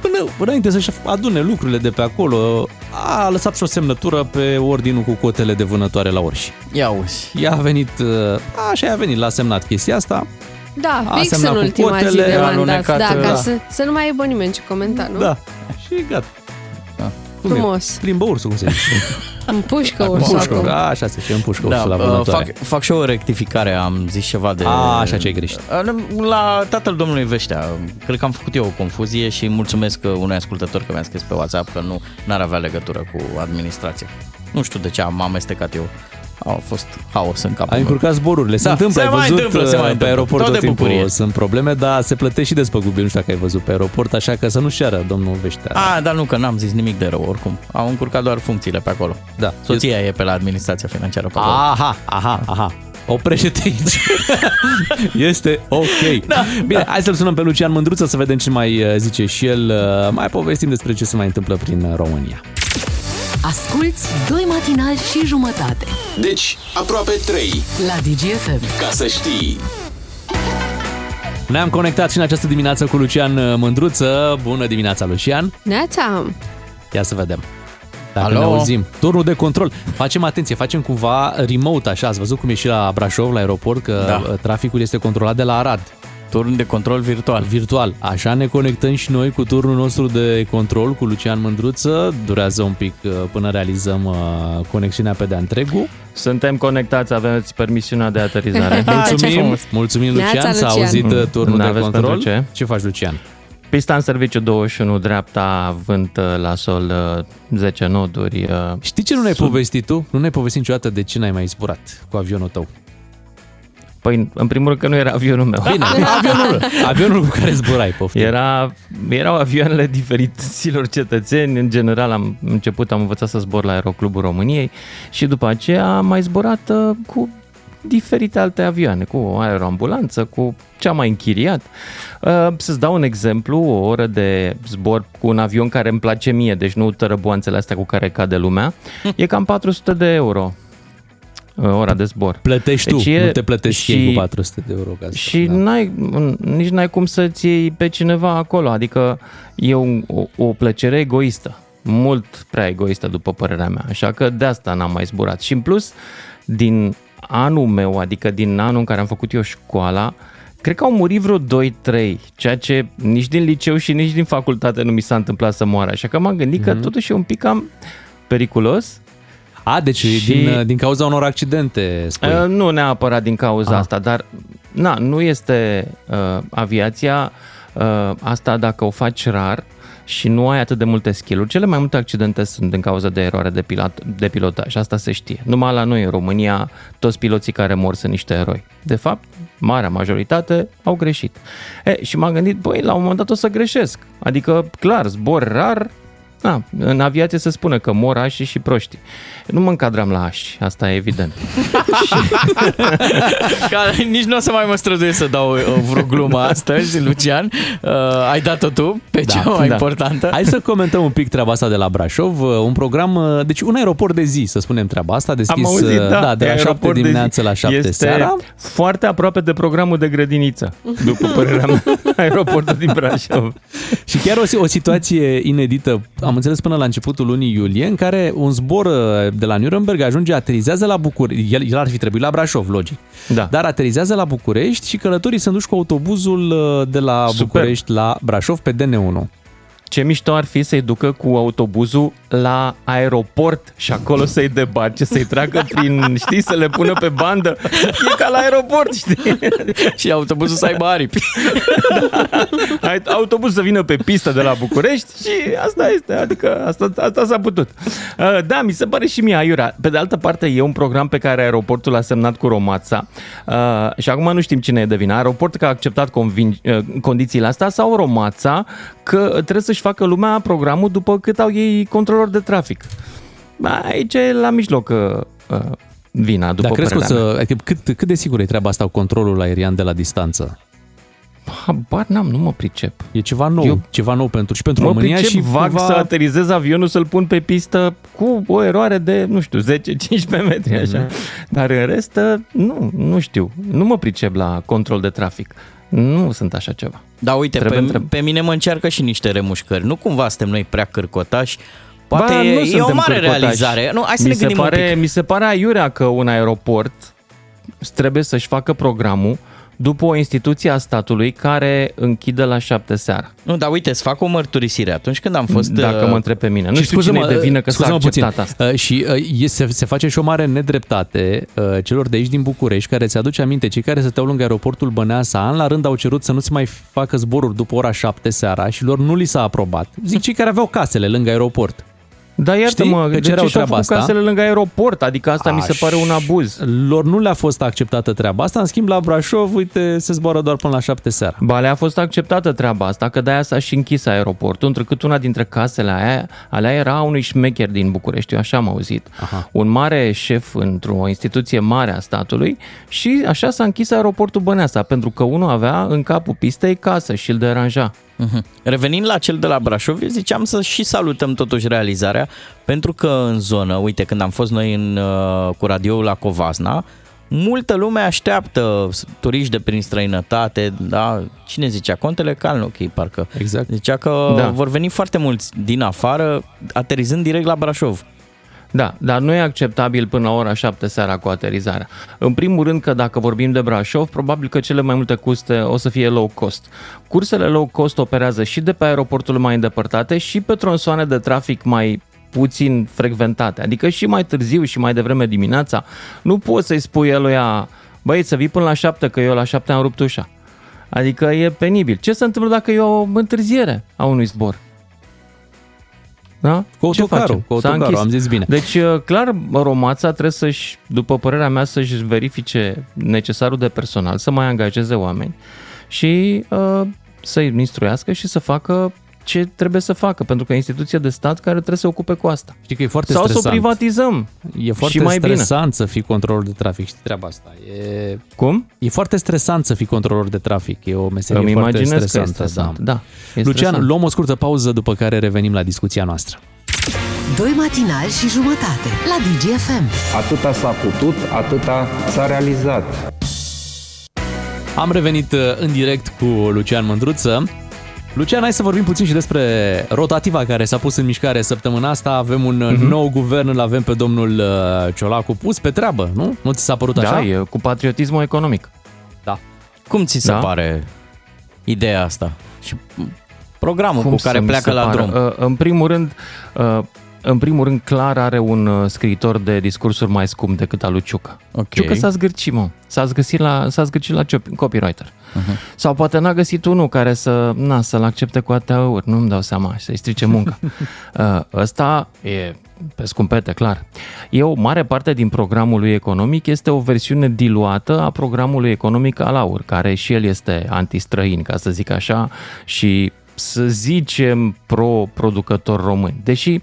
Speaker 3: până înainte să-și adune lucrurile de pe acolo, a lăsat și o semnătură pe ordinul cu cotele de vânătoare la orși.
Speaker 5: Ia uzi.
Speaker 3: Ea a venit, uh, așa i-a venit, l-a semnat chestia asta.
Speaker 4: Da,
Speaker 3: A
Speaker 4: fix
Speaker 3: semnat
Speaker 4: în
Speaker 3: cu
Speaker 4: ultima zi
Speaker 3: cotele,
Speaker 4: de
Speaker 3: a
Speaker 4: mandat.
Speaker 3: alunecat,
Speaker 4: Da, ca
Speaker 3: da.
Speaker 4: să, să nu mai aibă nimeni ce comenta, nu?
Speaker 3: Da. Și gata. Cum e?
Speaker 4: Frumos.
Speaker 3: Plimbă ursul, cum se zice? <laughs>
Speaker 4: Împușcă
Speaker 3: Acum
Speaker 4: ursul
Speaker 3: pușcă,
Speaker 4: acum.
Speaker 3: da, așa se zice, împușcă
Speaker 5: Da,
Speaker 3: ursul la
Speaker 5: uh,
Speaker 3: vânătoare.
Speaker 5: fac, fac și o rectificare, am zis ceva de...
Speaker 3: A, așa ce ai greșit.
Speaker 5: Uh, La tatăl domnului Veștea, cred că am făcut eu o confuzie și mulțumesc unui ascultător că mi-a scris pe WhatsApp că nu n-ar avea legătură cu administrația. Nu știu de ce am amestecat eu. A fost haos în capul
Speaker 3: Ai
Speaker 5: meu.
Speaker 3: încurcat zborurile. Se
Speaker 5: Da,
Speaker 3: întâmplă,
Speaker 5: se
Speaker 3: ai
Speaker 5: mai
Speaker 3: văzut
Speaker 5: întâmplă, se mai
Speaker 3: uh, pe
Speaker 5: întâmplă.
Speaker 3: aeroport
Speaker 5: Tot
Speaker 3: tot
Speaker 5: de
Speaker 3: timpul
Speaker 5: bucurie.
Speaker 3: sunt probleme, dar se plătește și despăgubiri. Nu știu dacă ai văzut pe aeroport, așa că să nu-și ceară domnul Veștea.
Speaker 5: A, dar nu, că n-am zis nimic de rău oricum. Am încurcat doar funcțiile pe acolo.
Speaker 3: Da.
Speaker 5: Soția e pe la administrația financiară pe acolo.
Speaker 3: Aha, aha, aha. Oprește-te aici. <laughs> este ok. Da, Bine, hai să-l sunăm pe Lucian Mândruță să vedem ce mai uh, zice și el. Uh, Mai povestim despre ce se mai întâmplă prin uh, România.
Speaker 1: Asculți doi matinali și jumătate
Speaker 2: Deci, aproape 3.
Speaker 1: la DGFM.
Speaker 2: Ca să știi.
Speaker 3: Ne-am conectat și în această dimineață cu Lucian uh, Mândruță. Bună dimineața, Lucian.
Speaker 4: Neața,
Speaker 3: Ia să vedem. Dacă
Speaker 5: Alo?
Speaker 3: ne auzim. Turnul de control. Facem atenție, facem cumva remote așa. Ați văzut cum e și la Brașov, la aeroport, că
Speaker 5: Da.
Speaker 3: da. traficul este controlat de la Arad.
Speaker 5: Turn de control virtual.
Speaker 3: Virtual. Așa ne conectăm și noi cu turnul nostru de control cu Lucian Mândruță. Durează un pic uh, până realizăm uh, conexiunea pe de-a întregul.
Speaker 22: Suntem conectați, aveți permisiunea de aterizare. <laughs>
Speaker 3: Mulțumim, mulțumim
Speaker 4: Neața,
Speaker 3: Lucian, s-a
Speaker 4: Lucian.
Speaker 3: auzit uh, turnul de
Speaker 22: N-aveți
Speaker 3: control.
Speaker 22: pentru ce?
Speaker 3: ce faci, Lucian?
Speaker 22: Pista în serviciu 21, dreapta, vânt uh, la sol, uh, 10 noduri. uh,
Speaker 3: Știi ce nu ne-ai
Speaker 22: sud-
Speaker 3: povestit tu? Nu ne-ai povestit niciodată de ce n-ai mai zburat cu avionul tău.
Speaker 22: Păi, în primul rând că nu era avionul meu.
Speaker 3: Bine, <laughs> avionul, avionul cu care zburai, poftim.
Speaker 22: Era, erau avioanele diferiților cetățeni. În general am început, am învățat să zbor la Aeroclubul României și după aceea am mai zburat uh, cu diferite alte avioane, cu o aeroambulanță, cu ce am mai închiriat. Uh, Să-ți dau un exemplu, o oră de zbor cu un avion care îmi place mie, deci nu tărăboanțele astea cu care cade lumea, <laughs> e cam 400 de euro uh, ora de zbor.
Speaker 3: Plătești tu,
Speaker 22: Deci
Speaker 3: nu
Speaker 22: e-
Speaker 3: te plătești
Speaker 22: și-
Speaker 3: ei cu 400 de euro. Ca să
Speaker 22: și n-ai, nici n-ai cum să-ți iei pe cineva acolo, adică e un, o, o plăcere egoistă, mult prea egoistă după părerea mea, așa că de asta n-am mai zburat. Și în plus, din anul meu, adică din anul în care am făcut eu școala, cred că au murit vreo 2-3, ceea ce nici din liceu și nici din facultate nu mi s-a întâmplat să moară, așa că m-am gândit că totuși e un pic cam periculos.
Speaker 3: A, deci
Speaker 22: Și-
Speaker 3: din, din cauza unor accidente, spui.
Speaker 22: Uh, nu neapărat din cauza
Speaker 3: Ah.
Speaker 22: asta, dar na, nu este uh, aviația uh, asta dacă o faci rar și nu ai atât de multe skill-uri. Cele mai multe accidente sunt din cauza de eroare de, pilot, de pilotaj, asta se știe. Numai la noi în România, toți piloții care mor sunt niște eroi. De fapt, marea majoritate au greșit. E, și m-am gândit, băi, la un moment dat o să greșesc. Adică, clar, zbor rar, Na, în aviație se spune că mor ași și proști. Nu mă încadram la ași, asta e evident. <laughs>
Speaker 5: Care nici nu o să mai mă străduiesc să dau uh, vreo glumă astăzi, Lucian. Uh, ai dat-o tu pe da, cea mai
Speaker 3: da.
Speaker 5: importantă.
Speaker 3: Hai să comentăm un pic treaba asta de la Brașov. Un program, uh, deci un aeroport de zi, să spunem treaba asta, deschis
Speaker 22: Am auzit,
Speaker 3: uh,
Speaker 22: da,
Speaker 3: da, de la 7
Speaker 22: aeroport de
Speaker 3: dimineață
Speaker 22: zi.
Speaker 3: la 7
Speaker 22: este
Speaker 3: seara.
Speaker 22: foarte aproape de programul de grădiniță, după părerea mea, <laughs> aeroportul din Brașov.
Speaker 3: Și chiar o, o situație inedită, am înțeles până la începutul lunii iulie, în care un zbor uh, de la Nuremberg ajunge, aterizează la București, el, el ar fi trebuit la Brașov, logic,
Speaker 22: da.
Speaker 3: dar aterizează la București și călătorii sunt duși cu autobuzul uh, de la
Speaker 22: Super.
Speaker 3: București la Brașov pe DN1.
Speaker 22: Ce mișto ar fi să-i ducă cu autobuzul la aeroport și acolo să-i debarce, să-i treacă <laughs> prin, știi, să le pună pe bandă, să fie ca la aeroport, știi? <laughs>
Speaker 5: și autobuzul să aibă aripi. <laughs>
Speaker 22: da. Autobuz să vină pe pistă de la București și asta este, adică asta, asta s-a putut. Uh, Da, mi se pare și mie aiurea. Pe de altă parte, e un program pe care aeroportul a semnat cu Romața uh, și acum nu știm cine e de vină. Aeroportul că a acceptat convin- uh, condițiile astea sau Romața că trebuie să-și facă lumea programul după cât au ei controlori de trafic. Aici e la mijloc uh, uh, vina, după
Speaker 3: Dar crezi că o
Speaker 22: părerea mea.
Speaker 3: să, adică cât, cât de sigur e treaba asta cu controlul aerian de la distanță?
Speaker 22: Habar n-am, nu mă pricep.
Speaker 3: E ceva nou,
Speaker 22: Eu-
Speaker 3: ceva nou pentru și pentru
Speaker 22: mă
Speaker 3: România
Speaker 22: pricep
Speaker 3: și
Speaker 22: vag
Speaker 3: cumva...
Speaker 22: să aterizez avionul, să-l pun pe pistă cu o eroare de, nu știu, 10-15 <laughs> metri, așa.
Speaker 3: Mhm.
Speaker 22: Dar în rest, nu, nu știu. Nu mă pricep la control de trafic. Nu sunt așa ceva.
Speaker 5: Da, uite,
Speaker 22: Trebuie
Speaker 5: pe,
Speaker 22: întreb.
Speaker 5: pe mine mă încearcă și niște remușcări. Nu cumva suntem noi prea cârcotași? Poate
Speaker 22: Ba,
Speaker 5: e,
Speaker 22: nu
Speaker 5: e o
Speaker 22: suntem
Speaker 5: mare
Speaker 22: cârcotași.
Speaker 5: realizare. Nu, hai să
Speaker 22: mi
Speaker 5: ne
Speaker 22: se
Speaker 5: gândim
Speaker 22: pare,
Speaker 5: un pic.
Speaker 22: Mi se pare aiurea că un aeroport trebuie să-și facă programul după o instituție a statului care închide la șapte seara.
Speaker 5: Nu, dar uite, să fac o mărturisire. Atunci când am fost...
Speaker 22: Dacă
Speaker 5: uh,
Speaker 22: mă întreb pe mine. Nu
Speaker 3: Și
Speaker 22: știu cine
Speaker 3: scuze-mă,
Speaker 22: e de vină că s-a
Speaker 3: scuze-mă puțin.
Speaker 22: acceptat asta.
Speaker 3: Uh, Și uh, e- se, se face și o mare nedreptate uh, celor de aici din București, care ți aduce aminte, cei care stăteau lângă aeroportul Băneasa, an la rând au cerut să nu se mai facă zboruri după ora 7 seara și lor nu li s-a aprobat. Zic cei care aveau casele lângă aeroport.
Speaker 22: Da, iartă-mă,
Speaker 3: Știi? Că
Speaker 22: de
Speaker 3: cereau
Speaker 22: ce și-au
Speaker 3: treaba
Speaker 22: făcut
Speaker 3: asta.
Speaker 22: casele lângă aeroport? Adică asta mi se pare un abuz.
Speaker 3: Lor nu le-a fost acceptată treaba asta, în schimb la Brașov, uite, se zboară doar până la 7 seara.
Speaker 22: Ba, le-a fost acceptată treaba asta, că de-aia s-a și închis aeroportul, întrucât una dintre casele aia, alea era a unui șmecher din București, eu așa am auzit. Aha. Un mare șef într-o instituție mare a statului și așa s-a închis aeroportul Băneasa, pentru că unul avea în capul pistei casă și îl deranja.
Speaker 5: Mhm. Revenind la cel de la Brașov, eu ziceam să și salutăm totuși realizarea, pentru că în zonă, uite, când am fost noi în, uh, cu radioul la Covasna, multă lume așteaptă turiști de prin străinătate, da? Cine zicea? Contele Calnochi, parcă.
Speaker 3: Exact.
Speaker 5: Zicea că
Speaker 22: Da.
Speaker 5: da. vor veni foarte mulți din afară, aterizând direct la Brașov.
Speaker 22: Da, dar nu e acceptabil până la ora 7 seara cu aterizarea. În primul rând că dacă vorbim de Brașov, probabil că cele mai multe custe o să fie low cost. Cursele low cost operează și de pe aeroporturile mai îndepărtate și pe tronsoane de trafic mai puțin frecventate, adică și mai târziu și mai devreme dimineața, nu poți să-i spui eluia, băi, să vii până la 7, că eu la 7 am rupt ușa. Adică e penibil. Ce se întâmplă dacă e o întârziere a unui zbor? Da?
Speaker 3: Cu
Speaker 22: Ce
Speaker 3: autocarul,
Speaker 22: facem?
Speaker 3: cu
Speaker 22: S-a
Speaker 3: autocarul,
Speaker 22: închis.
Speaker 3: am zis bine.
Speaker 22: Deci, uh, clar, Romața trebuie să-și, după părerea mea, să-și verifice necesarul de personal, să mai angajeze oameni și uh, să-i instruiască și să facă ce trebuie să facă, pentru că e instituție de stat care trebuie să se ocupe cu asta.
Speaker 3: Știi că e foarte
Speaker 22: Sau
Speaker 3: stresant.
Speaker 22: să o privatizăm.
Speaker 3: E foarte
Speaker 22: și mai
Speaker 3: stresant
Speaker 22: bine.
Speaker 3: să fii controlor de trafic, știi treaba asta. E...
Speaker 22: Cum?
Speaker 3: E foarte stresant să fii controlor de trafic, e o meserie
Speaker 22: Îmi
Speaker 3: foarte
Speaker 22: imaginez că e
Speaker 3: stresantă.
Speaker 22: stresant, da. E
Speaker 3: Lucian,
Speaker 22: stresant.
Speaker 3: luăm o scurtă pauză, după care revenim la discuția noastră.
Speaker 1: Doi matinali și jumătate la DGFM.
Speaker 23: Atâta s-a putut, atâta s-a realizat.
Speaker 3: Am revenit uh, în direct cu Lucian Mândruță. Lucian, hai să vorbim puțin și despre rotativa care s-a pus în mișcare săptămâna asta. Avem un
Speaker 22: Mhm.
Speaker 3: uh nou guvern, îl avem pe domnul uh, Ciolacu pus pe treabă, nu? Nu ți s-a părut
Speaker 22: Da,
Speaker 3: așa?
Speaker 22: e cu patriotismul economic.
Speaker 3: Da.
Speaker 5: Cum ți se
Speaker 22: Da?
Speaker 5: pare ideea asta? Și programul
Speaker 22: Cum
Speaker 5: cu
Speaker 22: să
Speaker 5: care
Speaker 22: mi
Speaker 5: pleacă
Speaker 22: se
Speaker 5: la
Speaker 22: pare?
Speaker 5: drum.
Speaker 22: Uh, În primul rând, uh, în primul rând, clar are un uh, scriitor de discursuri mai scump decât al lui Ciucă.
Speaker 5: Ok.
Speaker 22: Ciucă s-a zgârcit, mă. S-a zgârcit la, s-a zgârcit la ciop- copywriter.
Speaker 5: Uh-huh.
Speaker 22: Sau poate n-a găsit unul care să, na, să-l accepte cu ATR-uri, nu-mi dau seama, și să-i strice munca. <laughs> uh, ăsta e pe scumpete, clar. E o mare parte din programul lui economic, este o versiune diluată a programului economic al AUR, care și el este antistrăin, ca să zic așa, și să zicem pro-producători români. Deși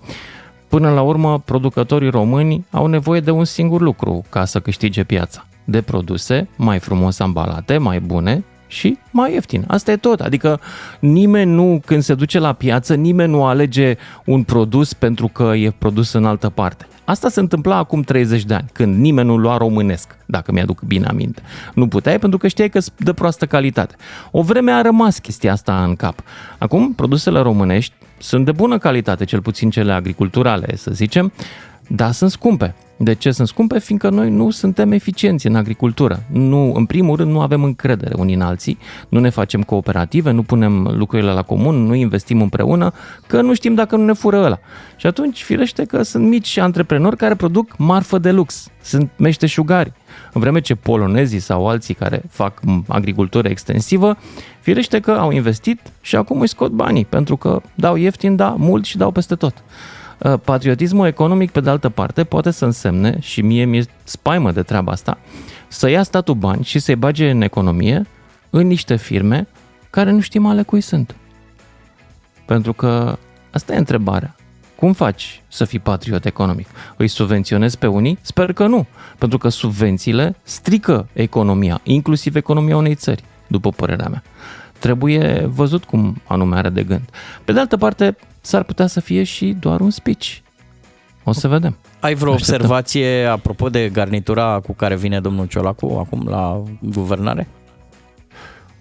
Speaker 22: Până la urmă, producătorii români au nevoie de un singur lucru ca să câștige piața. De produse mai frumos ambalate, mai bune și mai ieftin. Asta e tot. Adică nimeni nu, când se duce la piață, nimeni nu alege un produs pentru că e produs în altă parte. Asta se întâmpla acum 30 de ani, când nimeni nu lua românesc, dacă mi-aduc bine aminte. Nu puteai pentru că știai că sunt de proastă calitate. O vreme a rămas chestia asta în cap. Acum, produsele românești sunt de bună calitate, cel puțin cele agriculturale, să zicem, dar sunt scumpe. De ce sunt scumpe? Fiindcă noi nu suntem eficienți în agricultură. Nu, în primul rând, nu avem încredere unii în alții, nu ne facem cooperative, nu punem lucrurile la comun, nu investim împreună, că nu știm dacă nu ne fură ăla. Și atunci, firește că sunt mici antreprenori care produc marfă de lux, sunt meșteșugari. În vreme ce polonezii sau alții care fac agricultură extensivă, firește că au investit și acum îi scot banii, pentru că dau ieftin, da, mult și dau peste tot. Uh, Patriotismul economic, pe de altă parte, poate să însemne, și mie mi-e spaimă de treaba asta, să ia statul bani și să-i bage în economie în niște firme care nu știm ale cui sunt. Pentru că asta e întrebarea. Cum faci să fii patriot economic? Îi subvenționezi pe unii? Sper că nu, pentru că subvențiile strică economia, inclusiv economia unei țări, după părerea mea. Trebuie văzut cum anume are de gând. Pe de altă parte, s-ar putea să fie și doar un speech. O să vedem.
Speaker 5: Ai vreo
Speaker 22: Așteptăm.
Speaker 5: observație apropo de garnitura cu care vine domnul Ciolacu acum la guvernare?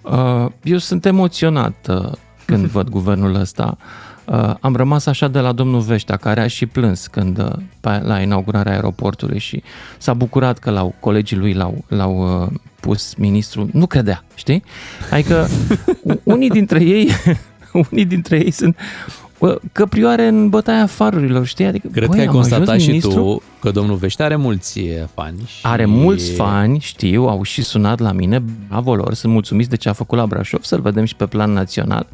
Speaker 22: Uh, Eu sunt emoționat uh, când <laughs> văd guvernul ăsta. Uh, Am rămas așa de la domnul Veștea, care a și plâns când uh, pe- la inaugurarea aeroportului și s-a bucurat că l-au, colegii lui l-au, l-au uh, pus ministru. Nu credea, știi? Adică <laughs> u- unii dintre ei, <laughs> unii dintre ei sunt bă, căprioare în bătaia farurilor, știi? Adică,
Speaker 3: Cred
Speaker 22: băi,
Speaker 3: că ai
Speaker 22: am ajuns
Speaker 3: constatat și
Speaker 22: ministru-
Speaker 3: tu că domnul Vește are mulți eh, fani. Și...
Speaker 22: Are mulți fani, știu, au și sunat la mine, bravo lor, sunt mulțumiți de ce a făcut la Brașov, să-l vedem și pe plan național.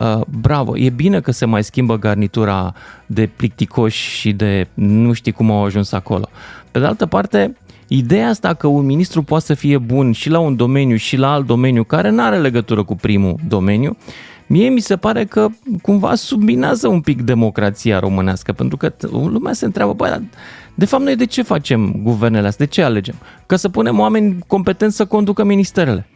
Speaker 22: Uh, bravo, e bine că se mai schimbă garnitura de plicticoși și de nu știi cum au ajuns acolo. Pe de altă parte, ideea asta că un ministru poate să fie bun și la un domeniu și la alt domeniu care nu are legătură cu primul domeniu, Mie mi se pare că cumva subminează un pic democrația românească, pentru că t- lumea se întreabă, băi, dar de fapt noi de ce facem guvernele astea? De ce alegem? Ca să punem oameni competenți să conducă ministerele.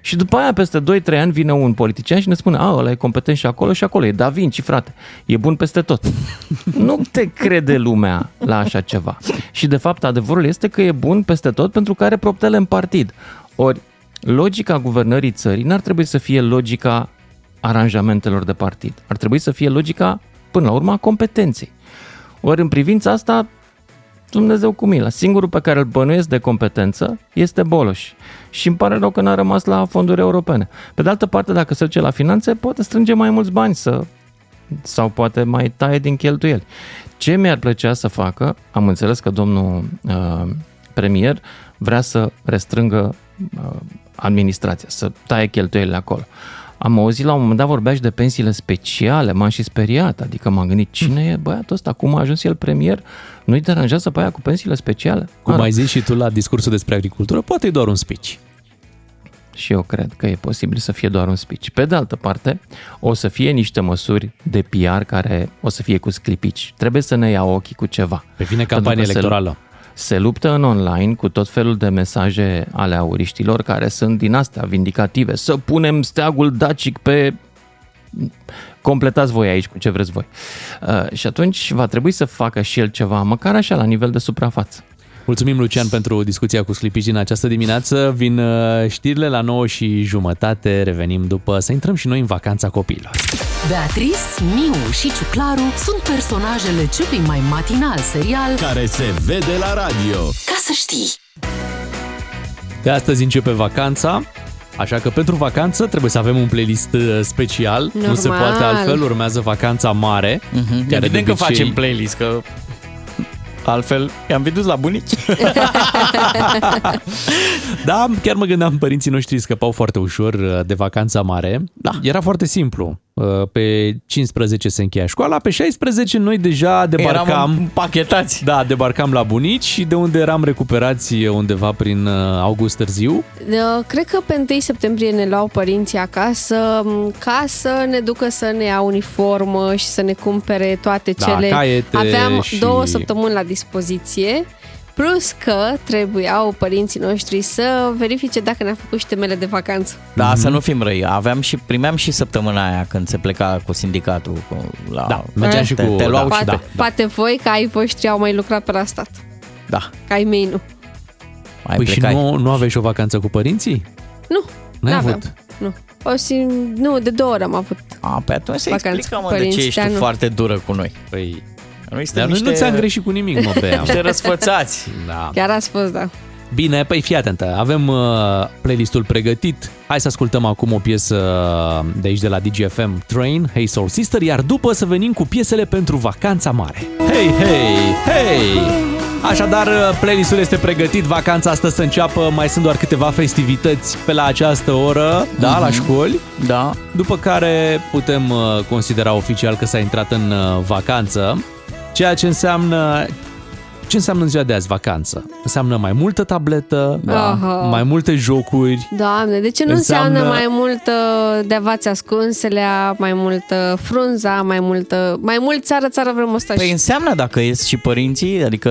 Speaker 22: Și după aia, peste 2-3 ani, vine un politician și ne spune, a, ăla e competent și acolo și acolo, e Da Vinci, frate, e bun peste tot. <laughs> nu te crede lumea la așa ceva. Și de fapt, adevărul este că e bun peste tot pentru că are proptele în partid. Ori, logica guvernării țării n-ar trebui să fie logica aranjamentelor de partid. Ar trebui să fie logica, până la urmă, a competenței. Ori în privința asta, Dumnezeu cu mila. Singurul pe care îl bănuiesc de competență este Boloș. Și îmi pare rău că n-a rămas la fonduri europene. Pe de altă parte, dacă se duce la finanțe, poate strânge mai mulți bani să, sau poate mai taie din cheltuieli. Ce mi-ar plăcea să facă, am înțeles că domnul uh, premier vrea să restrângă uh, administrația, să taie cheltuielile acolo. Am auzit la un moment dat vorbea și de pensiile speciale, m-am și speriat, adică m-am gândit cine e băiatul ăsta, cum a ajuns el premier, nu-i deranjează pe aia cu pensiile speciale?
Speaker 3: Cum
Speaker 22: Mă
Speaker 3: ai
Speaker 22: rog.
Speaker 3: zis și tu la discursul despre agricultură, poate e doar un speech.
Speaker 22: Și eu cred că e posibil să fie doar un speech. Pe de altă parte, o să fie niște măsuri de PR care o să fie cu sclipici. Trebuie să ne ia ochii cu ceva.
Speaker 3: Pe vine
Speaker 22: Pentru
Speaker 3: campanie
Speaker 22: că se-
Speaker 3: electorală.
Speaker 22: Se luptă în online cu tot felul de mesaje ale auriștilor care sunt din astea vindicative. Să punem steagul dacic pe completați voi aici cu ce vreți voi. Uh, și atunci va trebui să facă și el ceva, măcar așa, la nivel de suprafață.
Speaker 3: Mulțumim, Lucian, pentru discuția cu Sclipici din această dimineață. Vin uh, știrile la 9 și jumătate. Revenim după să intrăm și noi în vacanța copiilor.
Speaker 1: Beatrice, Miu și Ciuclaru sunt personajele celui mai matinal serial
Speaker 2: Care se vede la radio.
Speaker 1: Ca să știi.
Speaker 3: De astăzi începe vacanța, așa că pentru vacanță trebuie să avem un playlist uh, special. Nu se
Speaker 5: Normal.
Speaker 3: poate altfel, urmează vacanța mare.
Speaker 5: Mhm.
Speaker 3: care
Speaker 5: Evident
Speaker 3: de
Speaker 5: că
Speaker 3: obicei-
Speaker 5: facem playlist, că altfel i-am vedut la bunici. <laughs>
Speaker 3: Da, chiar mă gândeam, părinții noștri scăpau foarte ușor uh, de vacanța mare. Da. Era foarte simplu. Uh, Pe 15 se încheia școala, pe 16 noi deja debarcam...
Speaker 5: Eram împachetați.
Speaker 3: Da, debarcam la bunici și de unde eram recuperați undeva prin uh, august târziu.
Speaker 4: Uh, Cred că pe 1 septembrie ne luau părinții acasă m, ca să ne ducă să ne ia uniformă și să ne cumpere toate
Speaker 3: Da,
Speaker 4: cele...
Speaker 3: caiete
Speaker 4: Aveam
Speaker 3: și-
Speaker 4: două săptămâni la dispoziție, plus că trebuiau părinții noștri să verifice dacă ne-a făcut și temele de vacanță.
Speaker 5: Da, să nu fim răi. Aveam și, primeam și săptămâna aia când se pleca cu sindicatul. Cu, la,
Speaker 3: Da, mergeam și
Speaker 5: te,
Speaker 3: cu-
Speaker 5: Te luau
Speaker 3: da,
Speaker 5: și
Speaker 4: Poate,
Speaker 5: pe...
Speaker 4: poate voi, ca ai voștri, au mai lucrat pe la stat.
Speaker 5: Da.
Speaker 4: Ca ai mei nu.
Speaker 5: Mai
Speaker 3: păi
Speaker 5: plecai.
Speaker 3: și nu, nu aveai și o vacanță cu părinții?
Speaker 4: Nu,
Speaker 3: N-ai
Speaker 4: n-aveam.
Speaker 3: avut?
Speaker 4: Nu. O sim... Nu, de două ori am avut
Speaker 5: A, pe atunci să
Speaker 4: vacanță
Speaker 5: explicăm
Speaker 4: cu
Speaker 5: mă, de ce
Speaker 4: părinții,
Speaker 5: ești
Speaker 4: dar
Speaker 5: tu
Speaker 4: nu.
Speaker 5: foarte dură cu noi.
Speaker 3: Păi,
Speaker 5: Noi
Speaker 3: Dar noi nu ți-am greșit cu nimic, mă, Bea.
Speaker 5: Niște răsfățați.
Speaker 3: Da.
Speaker 4: Chiar ați fost, da.
Speaker 3: Bine, păi fii atentă, avem uh, playlistul pregătit. Hai să ascultăm acum o piesă de aici de la DGFM, Train, Hey Soul Sister, iar după să venim cu piesele pentru vacanța mare. Hei, hei, hei! Așadar, uh, playlistul este pregătit, vacanța asta să înceapă, mai sunt doar câteva festivități pe la această oră, da, la școli.
Speaker 5: Da.
Speaker 3: După care putem uh, considera oficial că s-a intrat în uh, vacanță, ceea ce înseamnă ce înseamnă în ziua de azi vacanță? Înseamnă mai multă tabletă,
Speaker 4: Aha.
Speaker 3: mai multe jocuri,
Speaker 4: Doamne, de ce nu înseamnă,
Speaker 3: Înseamnă-
Speaker 4: mai multă de avați ascunselea, mai multă frunza, mai multă, mai mult țară, țară vrem ăsta
Speaker 5: Păi înseamnă dacă ies și părinții, adică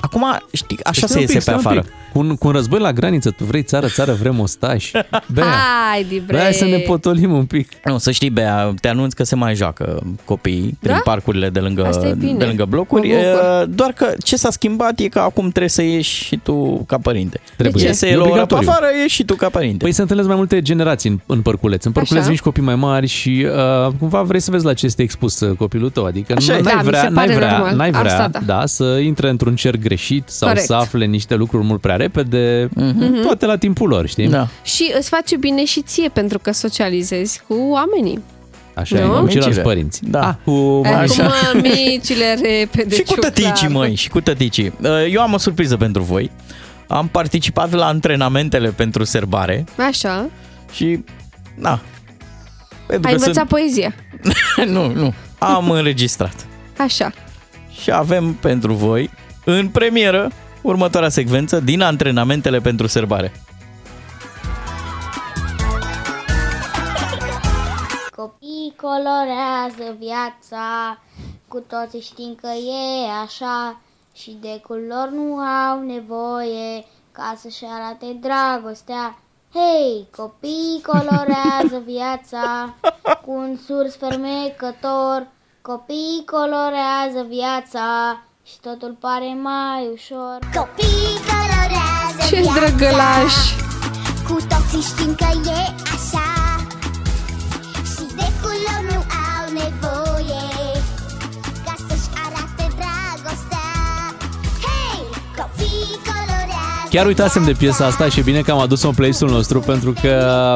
Speaker 5: acum, știi, așa
Speaker 3: Stai
Speaker 5: se
Speaker 3: un
Speaker 5: iese
Speaker 3: pic,
Speaker 5: pe
Speaker 3: stai un
Speaker 5: afară.
Speaker 3: pic. Cu un, cu un război la graniță, tu vrei țară, țară, vrem ostași. <laughs> Bea,
Speaker 4: Hai, de bre.
Speaker 3: hai să ne potolim un pic.
Speaker 5: Nu, să știi, Bea, te anunț că se mai joacă copiii prin
Speaker 4: Da?
Speaker 5: parcurile de lângă,
Speaker 4: Asta e bine.
Speaker 5: de lângă blocuri.
Speaker 4: Mă bucur.
Speaker 5: E, Doar că ce s-a schimbat e că acum trebuie să ieși și tu ca părinte.
Speaker 3: Trebuie.
Speaker 5: Deci se
Speaker 3: E
Speaker 5: e la ora pe
Speaker 3: obligatoriu.
Speaker 5: afară, ieși și tu ca părinte.
Speaker 3: Păi se întâlnesc mai multe generații în, în părculeț. În părculeț
Speaker 5: Așa.
Speaker 3: vin și copii mai mari și uh, cumva vrei să vezi la ce este expus uh, copilul tău. Adică
Speaker 5: Așa
Speaker 3: nu,
Speaker 5: e.
Speaker 3: n-ai
Speaker 4: Da, mi
Speaker 3: vrea,
Speaker 4: se
Speaker 3: n-ai
Speaker 4: pare
Speaker 3: vrea,
Speaker 4: normal.
Speaker 3: n-ai vrea
Speaker 4: Asta, da.
Speaker 3: da, să intre într-un cerc greșit sau
Speaker 4: Corect.
Speaker 3: să afle niște lucruri mult prea repede,
Speaker 4: Mhm.
Speaker 3: toate la timpul lor, știi?
Speaker 5: Da.
Speaker 4: Și îți face bine și ție pentru că socializezi cu oamenii.
Speaker 3: Așa e,
Speaker 4: Nu?
Speaker 3: cu ceilalți
Speaker 5: Micile.
Speaker 3: părinți.
Speaker 5: Da.
Speaker 3: Ah, cu
Speaker 4: Așa.
Speaker 5: Așa.
Speaker 4: Cu mămicile repede.
Speaker 5: și cu tăticii,
Speaker 4: ciuclar.
Speaker 5: măi, și cu tăticii. Uh, Eu am o surpriză pentru voi. Am participat la antrenamentele pentru serbare
Speaker 4: Așa.
Speaker 5: și, na, pentru
Speaker 4: Ai
Speaker 5: că
Speaker 4: învățat poezia.
Speaker 5: sunt... <laughs> nu, nu, am înregistrat.
Speaker 4: Așa.
Speaker 5: Și avem pentru voi, în premieră, următoarea secvență din antrenamentele pentru serbare.
Speaker 24: Copiii colorează viața, cu toții știm că e așa și de culori nu au nevoie ca să-și arate dragostea. Hei, copiii colorează <laughs> viața cu un surs fermecător. Copiii colorează viața și totul pare mai ușor. Copiii colorează
Speaker 4: Ce drăgălaș!
Speaker 24: cu toții știm că e așa
Speaker 3: Chiar uitasem de piesa asta și e bine că am adus-o în playlist-ul nostru pentru că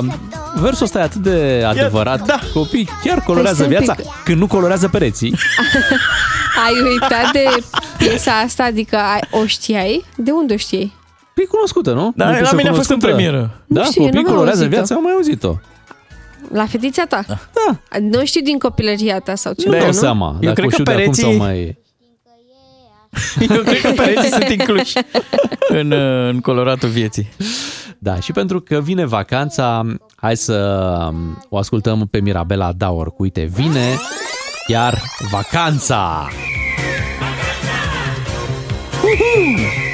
Speaker 3: versul ăsta e atât de adevărat. Da. Copii chiar colorează
Speaker 4: Păi stai un
Speaker 3: viața
Speaker 4: pic.
Speaker 3: când nu colorează pereții. <laughs>
Speaker 4: Ai uitat de piesa asta? Adică ai, o știai? De unde o știai?
Speaker 3: Păi e cunoscută, nu?
Speaker 5: Da,
Speaker 3: Nu e
Speaker 5: la
Speaker 3: piesă
Speaker 5: mine a fost în
Speaker 3: cunoscută?
Speaker 5: premieră.
Speaker 3: Da,
Speaker 4: Nu știu, eu
Speaker 3: copii
Speaker 4: n-am
Speaker 3: colorează
Speaker 4: auzit-o.
Speaker 3: viața, am mai auzit-o.
Speaker 4: La fetița ta?
Speaker 3: Da.
Speaker 4: Nu știu din copilăria ta sau ce?
Speaker 3: Nu dau seama.
Speaker 5: Eu
Speaker 3: dacă
Speaker 5: cred
Speaker 3: o
Speaker 5: că
Speaker 3: știu de acum
Speaker 5: pereții-
Speaker 3: sau mai... <laughs>
Speaker 5: Eu cred că pereții sunt incluși în, uh, în coloratul vieții.
Speaker 3: Da, și pentru că vine vacanța, hai să um, o ascultăm pe Mirabela Daur. Cu uite, vine chiar vacanța!
Speaker 18: Iată,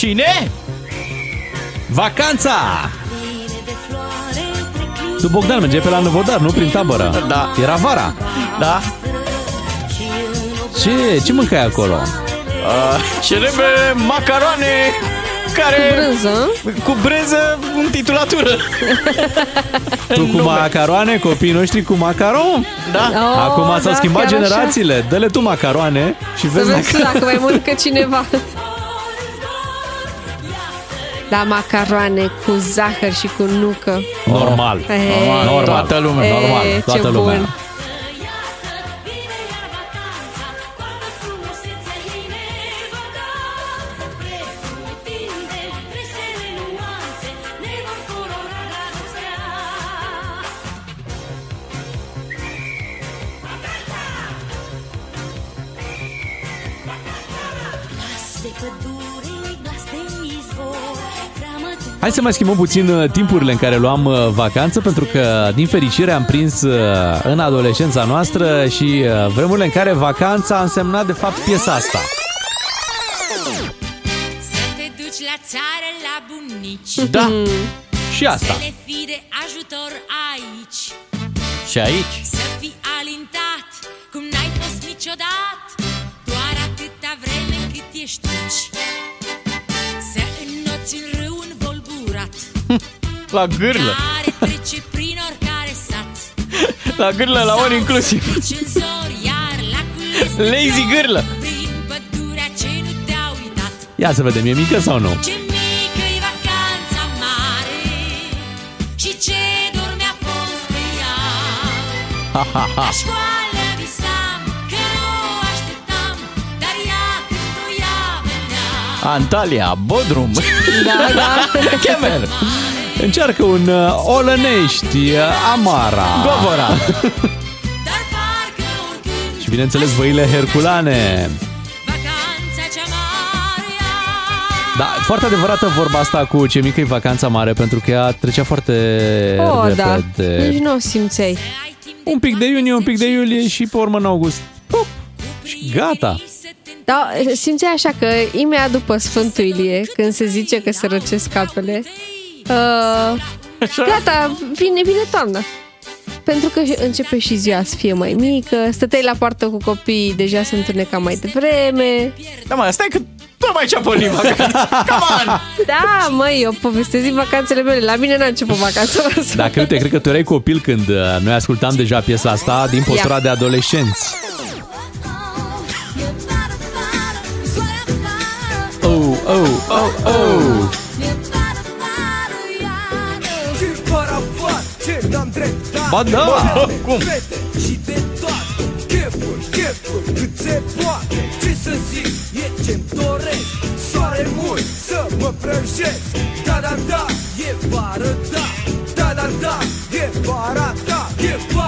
Speaker 5: Cine?
Speaker 3: Vacanța! Tu, Bogdan, merge pe la Năvodar, nu prin tabără.
Speaker 5: Da.
Speaker 3: Era vara.
Speaker 5: Da.
Speaker 3: Ce, ce mâncai acolo?
Speaker 5: Uh, celebre macaroane care...
Speaker 4: Cu brânză?
Speaker 5: Cu brânză în titulatură.
Speaker 3: Tu cu
Speaker 5: nume.
Speaker 3: macaroane, copiii noștri cu macaron?
Speaker 5: Da.
Speaker 4: Oh,
Speaker 3: Acum s-au
Speaker 4: da,
Speaker 3: schimbat
Speaker 4: chiar așa.
Speaker 3: generațiile. Dă-le tu macaroane și
Speaker 4: Să
Speaker 3: vezi
Speaker 4: vezi tu
Speaker 3: macaroane.
Speaker 4: dacă mai mănâncă cineva. Da, macaroane cu zahăr și cu nucă.
Speaker 3: Normal.
Speaker 4: Ei,
Speaker 3: Normal.
Speaker 5: Toată lumea.
Speaker 4: Ei,
Speaker 3: Normal.
Speaker 4: ce
Speaker 3: Toată
Speaker 4: bun.
Speaker 3: lumea. Hai să mai schimbăm puțin uh, timpurile în care luam uh, vacanță, pentru că, din fericire, am prins uh, în adolescența noastră și vremurile în care vacanța a însemnat, de fapt, piesa asta.
Speaker 18: Să te duci la țară la bunici.
Speaker 3: Da, și asta.
Speaker 18: Să le fi de ajutor aici.
Speaker 5: Și aici.
Speaker 18: Să fii alintat, cum n-ai fost niciodată, doar atâta vreme cât ești aici. Să înnoți în râu
Speaker 5: <laughs> La gârlă.
Speaker 18: Care trece prin oricare sat
Speaker 5: La gârlă, la ori inclusiv.
Speaker 18: Nici în zori, iar lacul este
Speaker 5: Lazy
Speaker 18: nou.
Speaker 5: gârlă.
Speaker 18: Prin pădurea ce nu te-a uitat
Speaker 3: Ia să vedem, e mică sau nu?
Speaker 18: Ce mică-i vacanța mare Și ce dor mi-a fost pe ea
Speaker 3: Ha, ha, ha.
Speaker 5: Antalya, Bodrum.
Speaker 4: Da, da. <laughs>
Speaker 5: Chemer.
Speaker 3: Încearcă un uh, Olănești, uh, Amara.
Speaker 5: Govora. <laughs>
Speaker 3: Și bineînțeles văile herculane.
Speaker 18: Vacanța cea mare
Speaker 3: Da, foarte adevărată vorba asta cu ce mică e vacanța mare, pentru că ea trecea foarte
Speaker 4: Oh, da.
Speaker 3: repede.
Speaker 4: Nici nu o simțeai.
Speaker 3: Un pic de iunie, un pic de iulie și pe urmă în august. Pop, și gata.
Speaker 4: Da, simțeai așa că imediat după Sfântul Ilie, când se zice că se răcesc apele, uh, gata, vine, vine toamna. Pentru că începe și ziua să fie mai mică, stăteai la poartă cu copiii, deja se întuneca mai devreme.
Speaker 5: Da, mă, stai că tot mai ce-a pornit vacanța. Come on!
Speaker 4: Da, măi, eu povestesc din vacanțele mele. La mine n-a început vacanța asta.
Speaker 3: Dacă uite, cred că tu erai copil când uh, noi ascultam deja piesa asta din postura
Speaker 4: Ia.
Speaker 3: de adolescenți. Oh, oh, oh, oh. Ba da!
Speaker 5: Cum?
Speaker 25: Și de toate Chefuri, chefuri, cât se poate Ce să zic, e ce-mi doresc Soare mult, să mă prăjesc Da, da, da, e vară, da Da, da, da, e vara, da E vară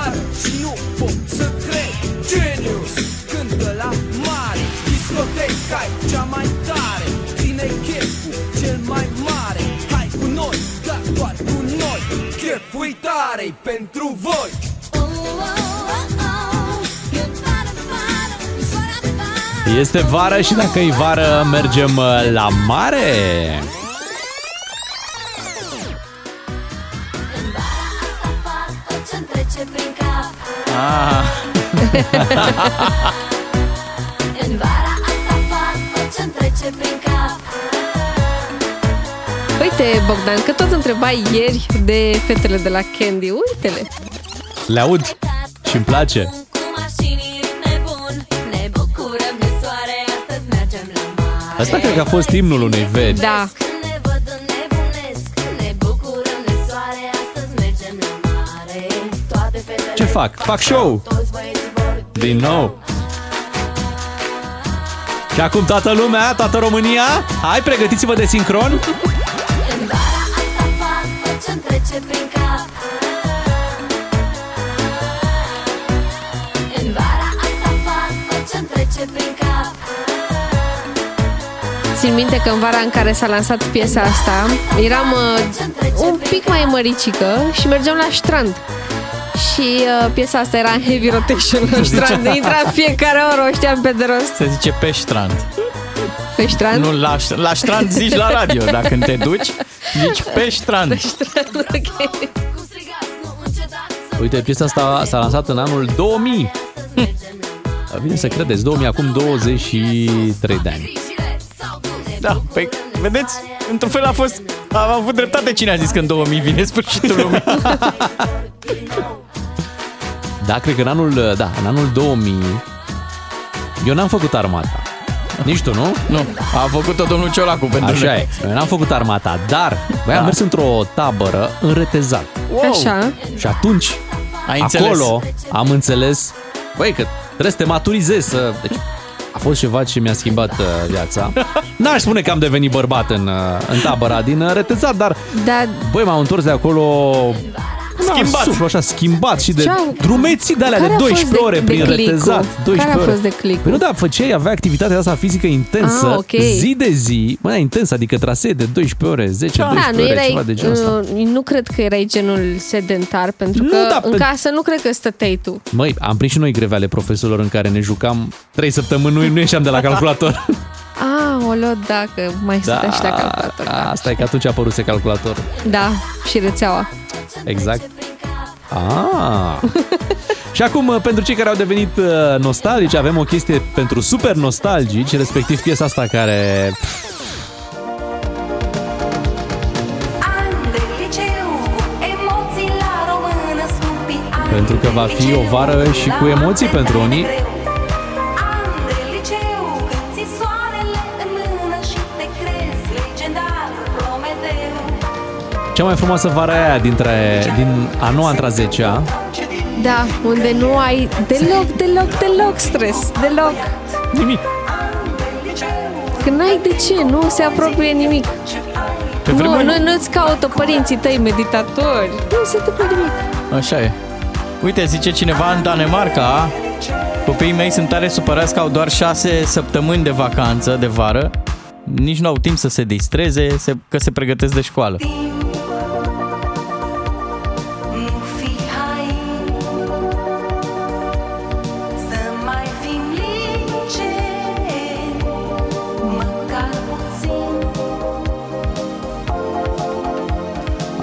Speaker 25: tare pentru voi
Speaker 3: Este vară și dacă e vară, mergem uh, la mare.
Speaker 24: Ce-mi trece prin cap
Speaker 5: Ah. <laughs>
Speaker 4: Uite, Bogdan, că tot întrebai ieri de fetele de la Candy. Uite-le.
Speaker 3: Le aud și îmi place.
Speaker 24: Cu mașinii nebun Ne bucurăm de soare Astăzi mergem la mare
Speaker 3: Asta cred că a fost imnul unei veri.
Speaker 4: Da.
Speaker 24: Ne văd înnebunesc Ne bucurăm de soare Astăzi mergem la mare Toate fetele
Speaker 3: Ce fac? Fac show! Din nou! Și acum toată lumea, toată România, hai pregătiți-vă de sincron!
Speaker 4: Țin minte că în vara în care s-a lansat piesa asta, eram uh, un pic mai măricică și mergeam la strand. Și uh, piesa asta era în heavy rotation la <laughs> strand. Intra în fiecare oră, o știam pe de rost.
Speaker 5: Se zice pe strand.
Speaker 4: Pe strand?
Speaker 5: Nu, la, la strand zici la radio. <laughs> Dacă când te duci, zici pe strand. Pe
Speaker 4: strand, ok.
Speaker 3: Uite, piesa asta s-a lansat în anul 2000. <laughs> Vine să credeți, 2000, acum 23 de ani.
Speaker 5: Da, păi, vedeți? Într-un fel a fost... A avut dreptate cine a zis că în 2000 vine sfârșitul lumii. <laughs>
Speaker 3: Da, cred că în anul, da, în anul 2000 eu n-am făcut armata. Nici tu, nu?
Speaker 5: Nu, a făcut-o domnul Ciolacu pentru
Speaker 3: Așa
Speaker 5: noi.
Speaker 3: e, eu n-am făcut armata, dar băi, am
Speaker 5: Da.
Speaker 3: mers într-o tabără în Retezat.
Speaker 5: Wow. Așa.
Speaker 3: Și atunci,
Speaker 5: Ai înțeles.
Speaker 3: acolo am înțeles, băi, că trebuie să te maturizezi, să... Deci, a fost ceva ce mi-a schimbat uh, viața. N-aș spune că am devenit bărbat în, uh, în tabăra din uh, Retezat, dar
Speaker 4: Da,
Speaker 3: Băi, m-am întors de acolo
Speaker 5: Schimbat.
Speaker 3: Suflu, așa, schimbat și de
Speaker 4: Ce-a-
Speaker 3: drumeții de alea de
Speaker 4: Care a fost
Speaker 3: 12
Speaker 4: de-
Speaker 3: ore
Speaker 4: de
Speaker 3: prin
Speaker 4: clicul?
Speaker 3: retezat. 12
Speaker 4: Care a
Speaker 3: ore.
Speaker 4: fost de clicul?
Speaker 3: Păi nu, da, făceai, avea activitatea asta fizică intensă,
Speaker 4: Ah, ok.
Speaker 3: zi de zi, mă, intensă, adică trasee de 12 ore, 10,
Speaker 4: Da,
Speaker 3: 12
Speaker 4: nu
Speaker 3: ore,
Speaker 4: erai,
Speaker 3: ceva de genul ăsta.
Speaker 4: uh, nu cred că erai genul sedentar, pentru
Speaker 3: Nu,
Speaker 4: că
Speaker 3: da,
Speaker 4: în
Speaker 3: pe-
Speaker 4: casă nu cred că stăteai tu.
Speaker 3: Măi, am prins și noi greve ale profesorilor în care ne jucam 3 săptămâni, nu, nu ieșeam de la calculator. <laughs>
Speaker 4: Ah, o lua, da, că mai stăteai și la calculator.
Speaker 3: da, asta e că atunci a apăruse calculatorul.
Speaker 4: Da, și rețeaua.
Speaker 3: Exact. Ah. <laughs> și acum, uh, pentru cei care au devenit uh, nostalgici, avem o chestie pentru super nostalgici, respectiv piesa asta care... Pentru că va fi o vară și cu emoții pentru unii. Cea mai frumoasă vară aia dintre, din a noua între a 10
Speaker 4: Da, unde nu ai deloc, deloc, deloc stres, deloc.
Speaker 3: Nimic.
Speaker 4: Când n-ai de ce, nu se apropie nimic.
Speaker 5: Pe
Speaker 4: Nu,
Speaker 5: vremuri-
Speaker 4: nu, nu-ți caută părinții tăi meditatori. Nu se întâmplă nimic.
Speaker 5: Așa e. Uite, zice cineva în Danemarca, copiii mei sunt tare supărați că au doar șase săptămâni de vacanță de vară, nici nu au timp să se distreze, se, că se pregătesc de școală.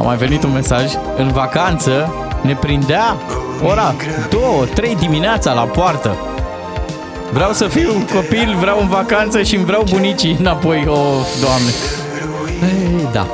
Speaker 24: Mai
Speaker 5: venit un mesaj, în vacanță ne prindea ora 2-3 dimineața la poartă. Vreau să fiu un copil, vreau în vacanță și îmi vreau bunicii înapoi. Oh, doamne.
Speaker 3: Ei, da.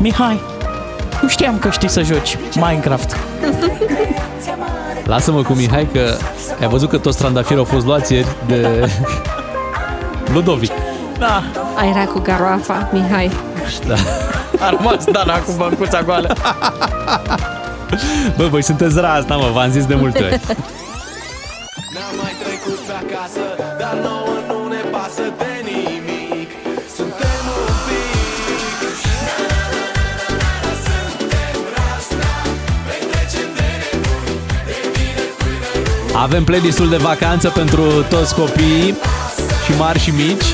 Speaker 5: Mihai, nu știam că știi să joci Minecraft.
Speaker 3: Lasă-mă cu Mihai că ai văzut că toți trandafirii au fost luați ieri de <laughs> Ludovic.
Speaker 5: Da.
Speaker 4: Era cu garoafa, Mihai.
Speaker 3: Da.
Speaker 5: A rămas Dana cu băncuța goală.
Speaker 3: Bă, voi sunteți razna, mă, v-am zis de multe ori.
Speaker 25: Ne-am mai trecut pe acasă Dar nouă
Speaker 3: Avem playlistul de vacanță pentru toți copiii și mari și mici.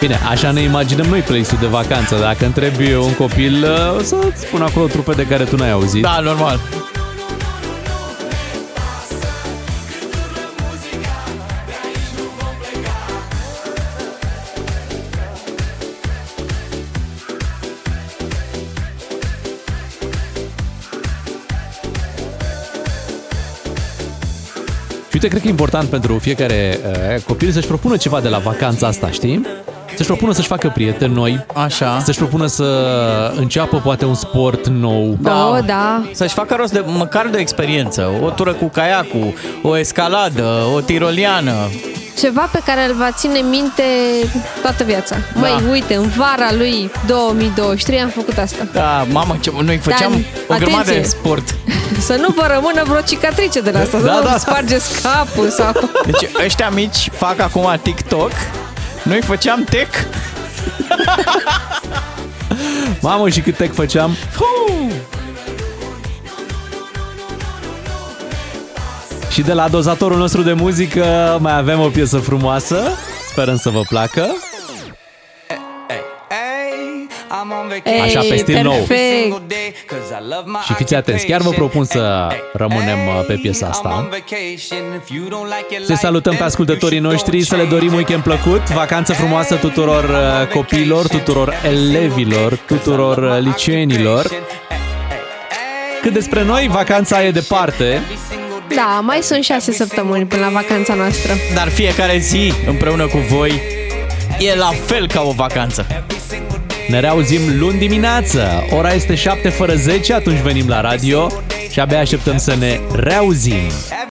Speaker 3: Bine, așa ne imaginăm noi playlistul de vacanță. Dacă întrebi un copil, o să-ți spun acolo trupe de care tu n-ai auzit.
Speaker 5: Da, normal.
Speaker 3: Uite, cred că e important pentru fiecare uh, copil să-și propună ceva de la vacanța asta, știi? Să-și propună să-și facă prieteni noi.
Speaker 5: Așa.
Speaker 3: Să-și propună să înceapă poate un sport nou.
Speaker 4: Oh, da.
Speaker 5: Să-și facă rost de măcar de o experiență. O tură cu caiacul, o escaladă, o tiroliană.
Speaker 4: Ceva pe care îl va ține minte toată viața. Da. Măi, uite, în vara lui 2023 am făcut asta.
Speaker 5: Da, mamă, ce, noi făceam
Speaker 4: Dar,
Speaker 5: o grămadă de
Speaker 4: atenție.
Speaker 5: sport. <laughs>
Speaker 4: Să nu vă rămână vreo cicatrice de la asta,
Speaker 5: Da,
Speaker 4: să nu
Speaker 5: da.
Speaker 4: vă spargeți capul sau... <laughs>
Speaker 5: Deci ăștia mici fac acum TikTok, noi făceam tech. <laughs>
Speaker 3: Mamă, și cât tech făceam? Și de la dozatorul nostru de muzică mai avem o piesă frumoasă. Sperăm să vă placă. Așa, pe stil nou. Și fiți atenți, chiar vă propun să rămânem uh, pe piesa asta. Să salutăm pe ascultătorii noștri, să le dorim weekend plăcut, vacanță frumoasă tuturor uh, copiilor, tuturor elevilor, tuturor uh, liceenilor. Cât despre noi, vacanța e departe.
Speaker 4: Da, mai sunt șase săptămâni până la vacanța noastră.
Speaker 5: Dar fiecare zi împreună cu voi e la fel ca o vacanță.
Speaker 3: Ne reauzim luni dimineață. Ora este 7 fără 10, atunci venim la radio și abia așteptăm să ne reauzim.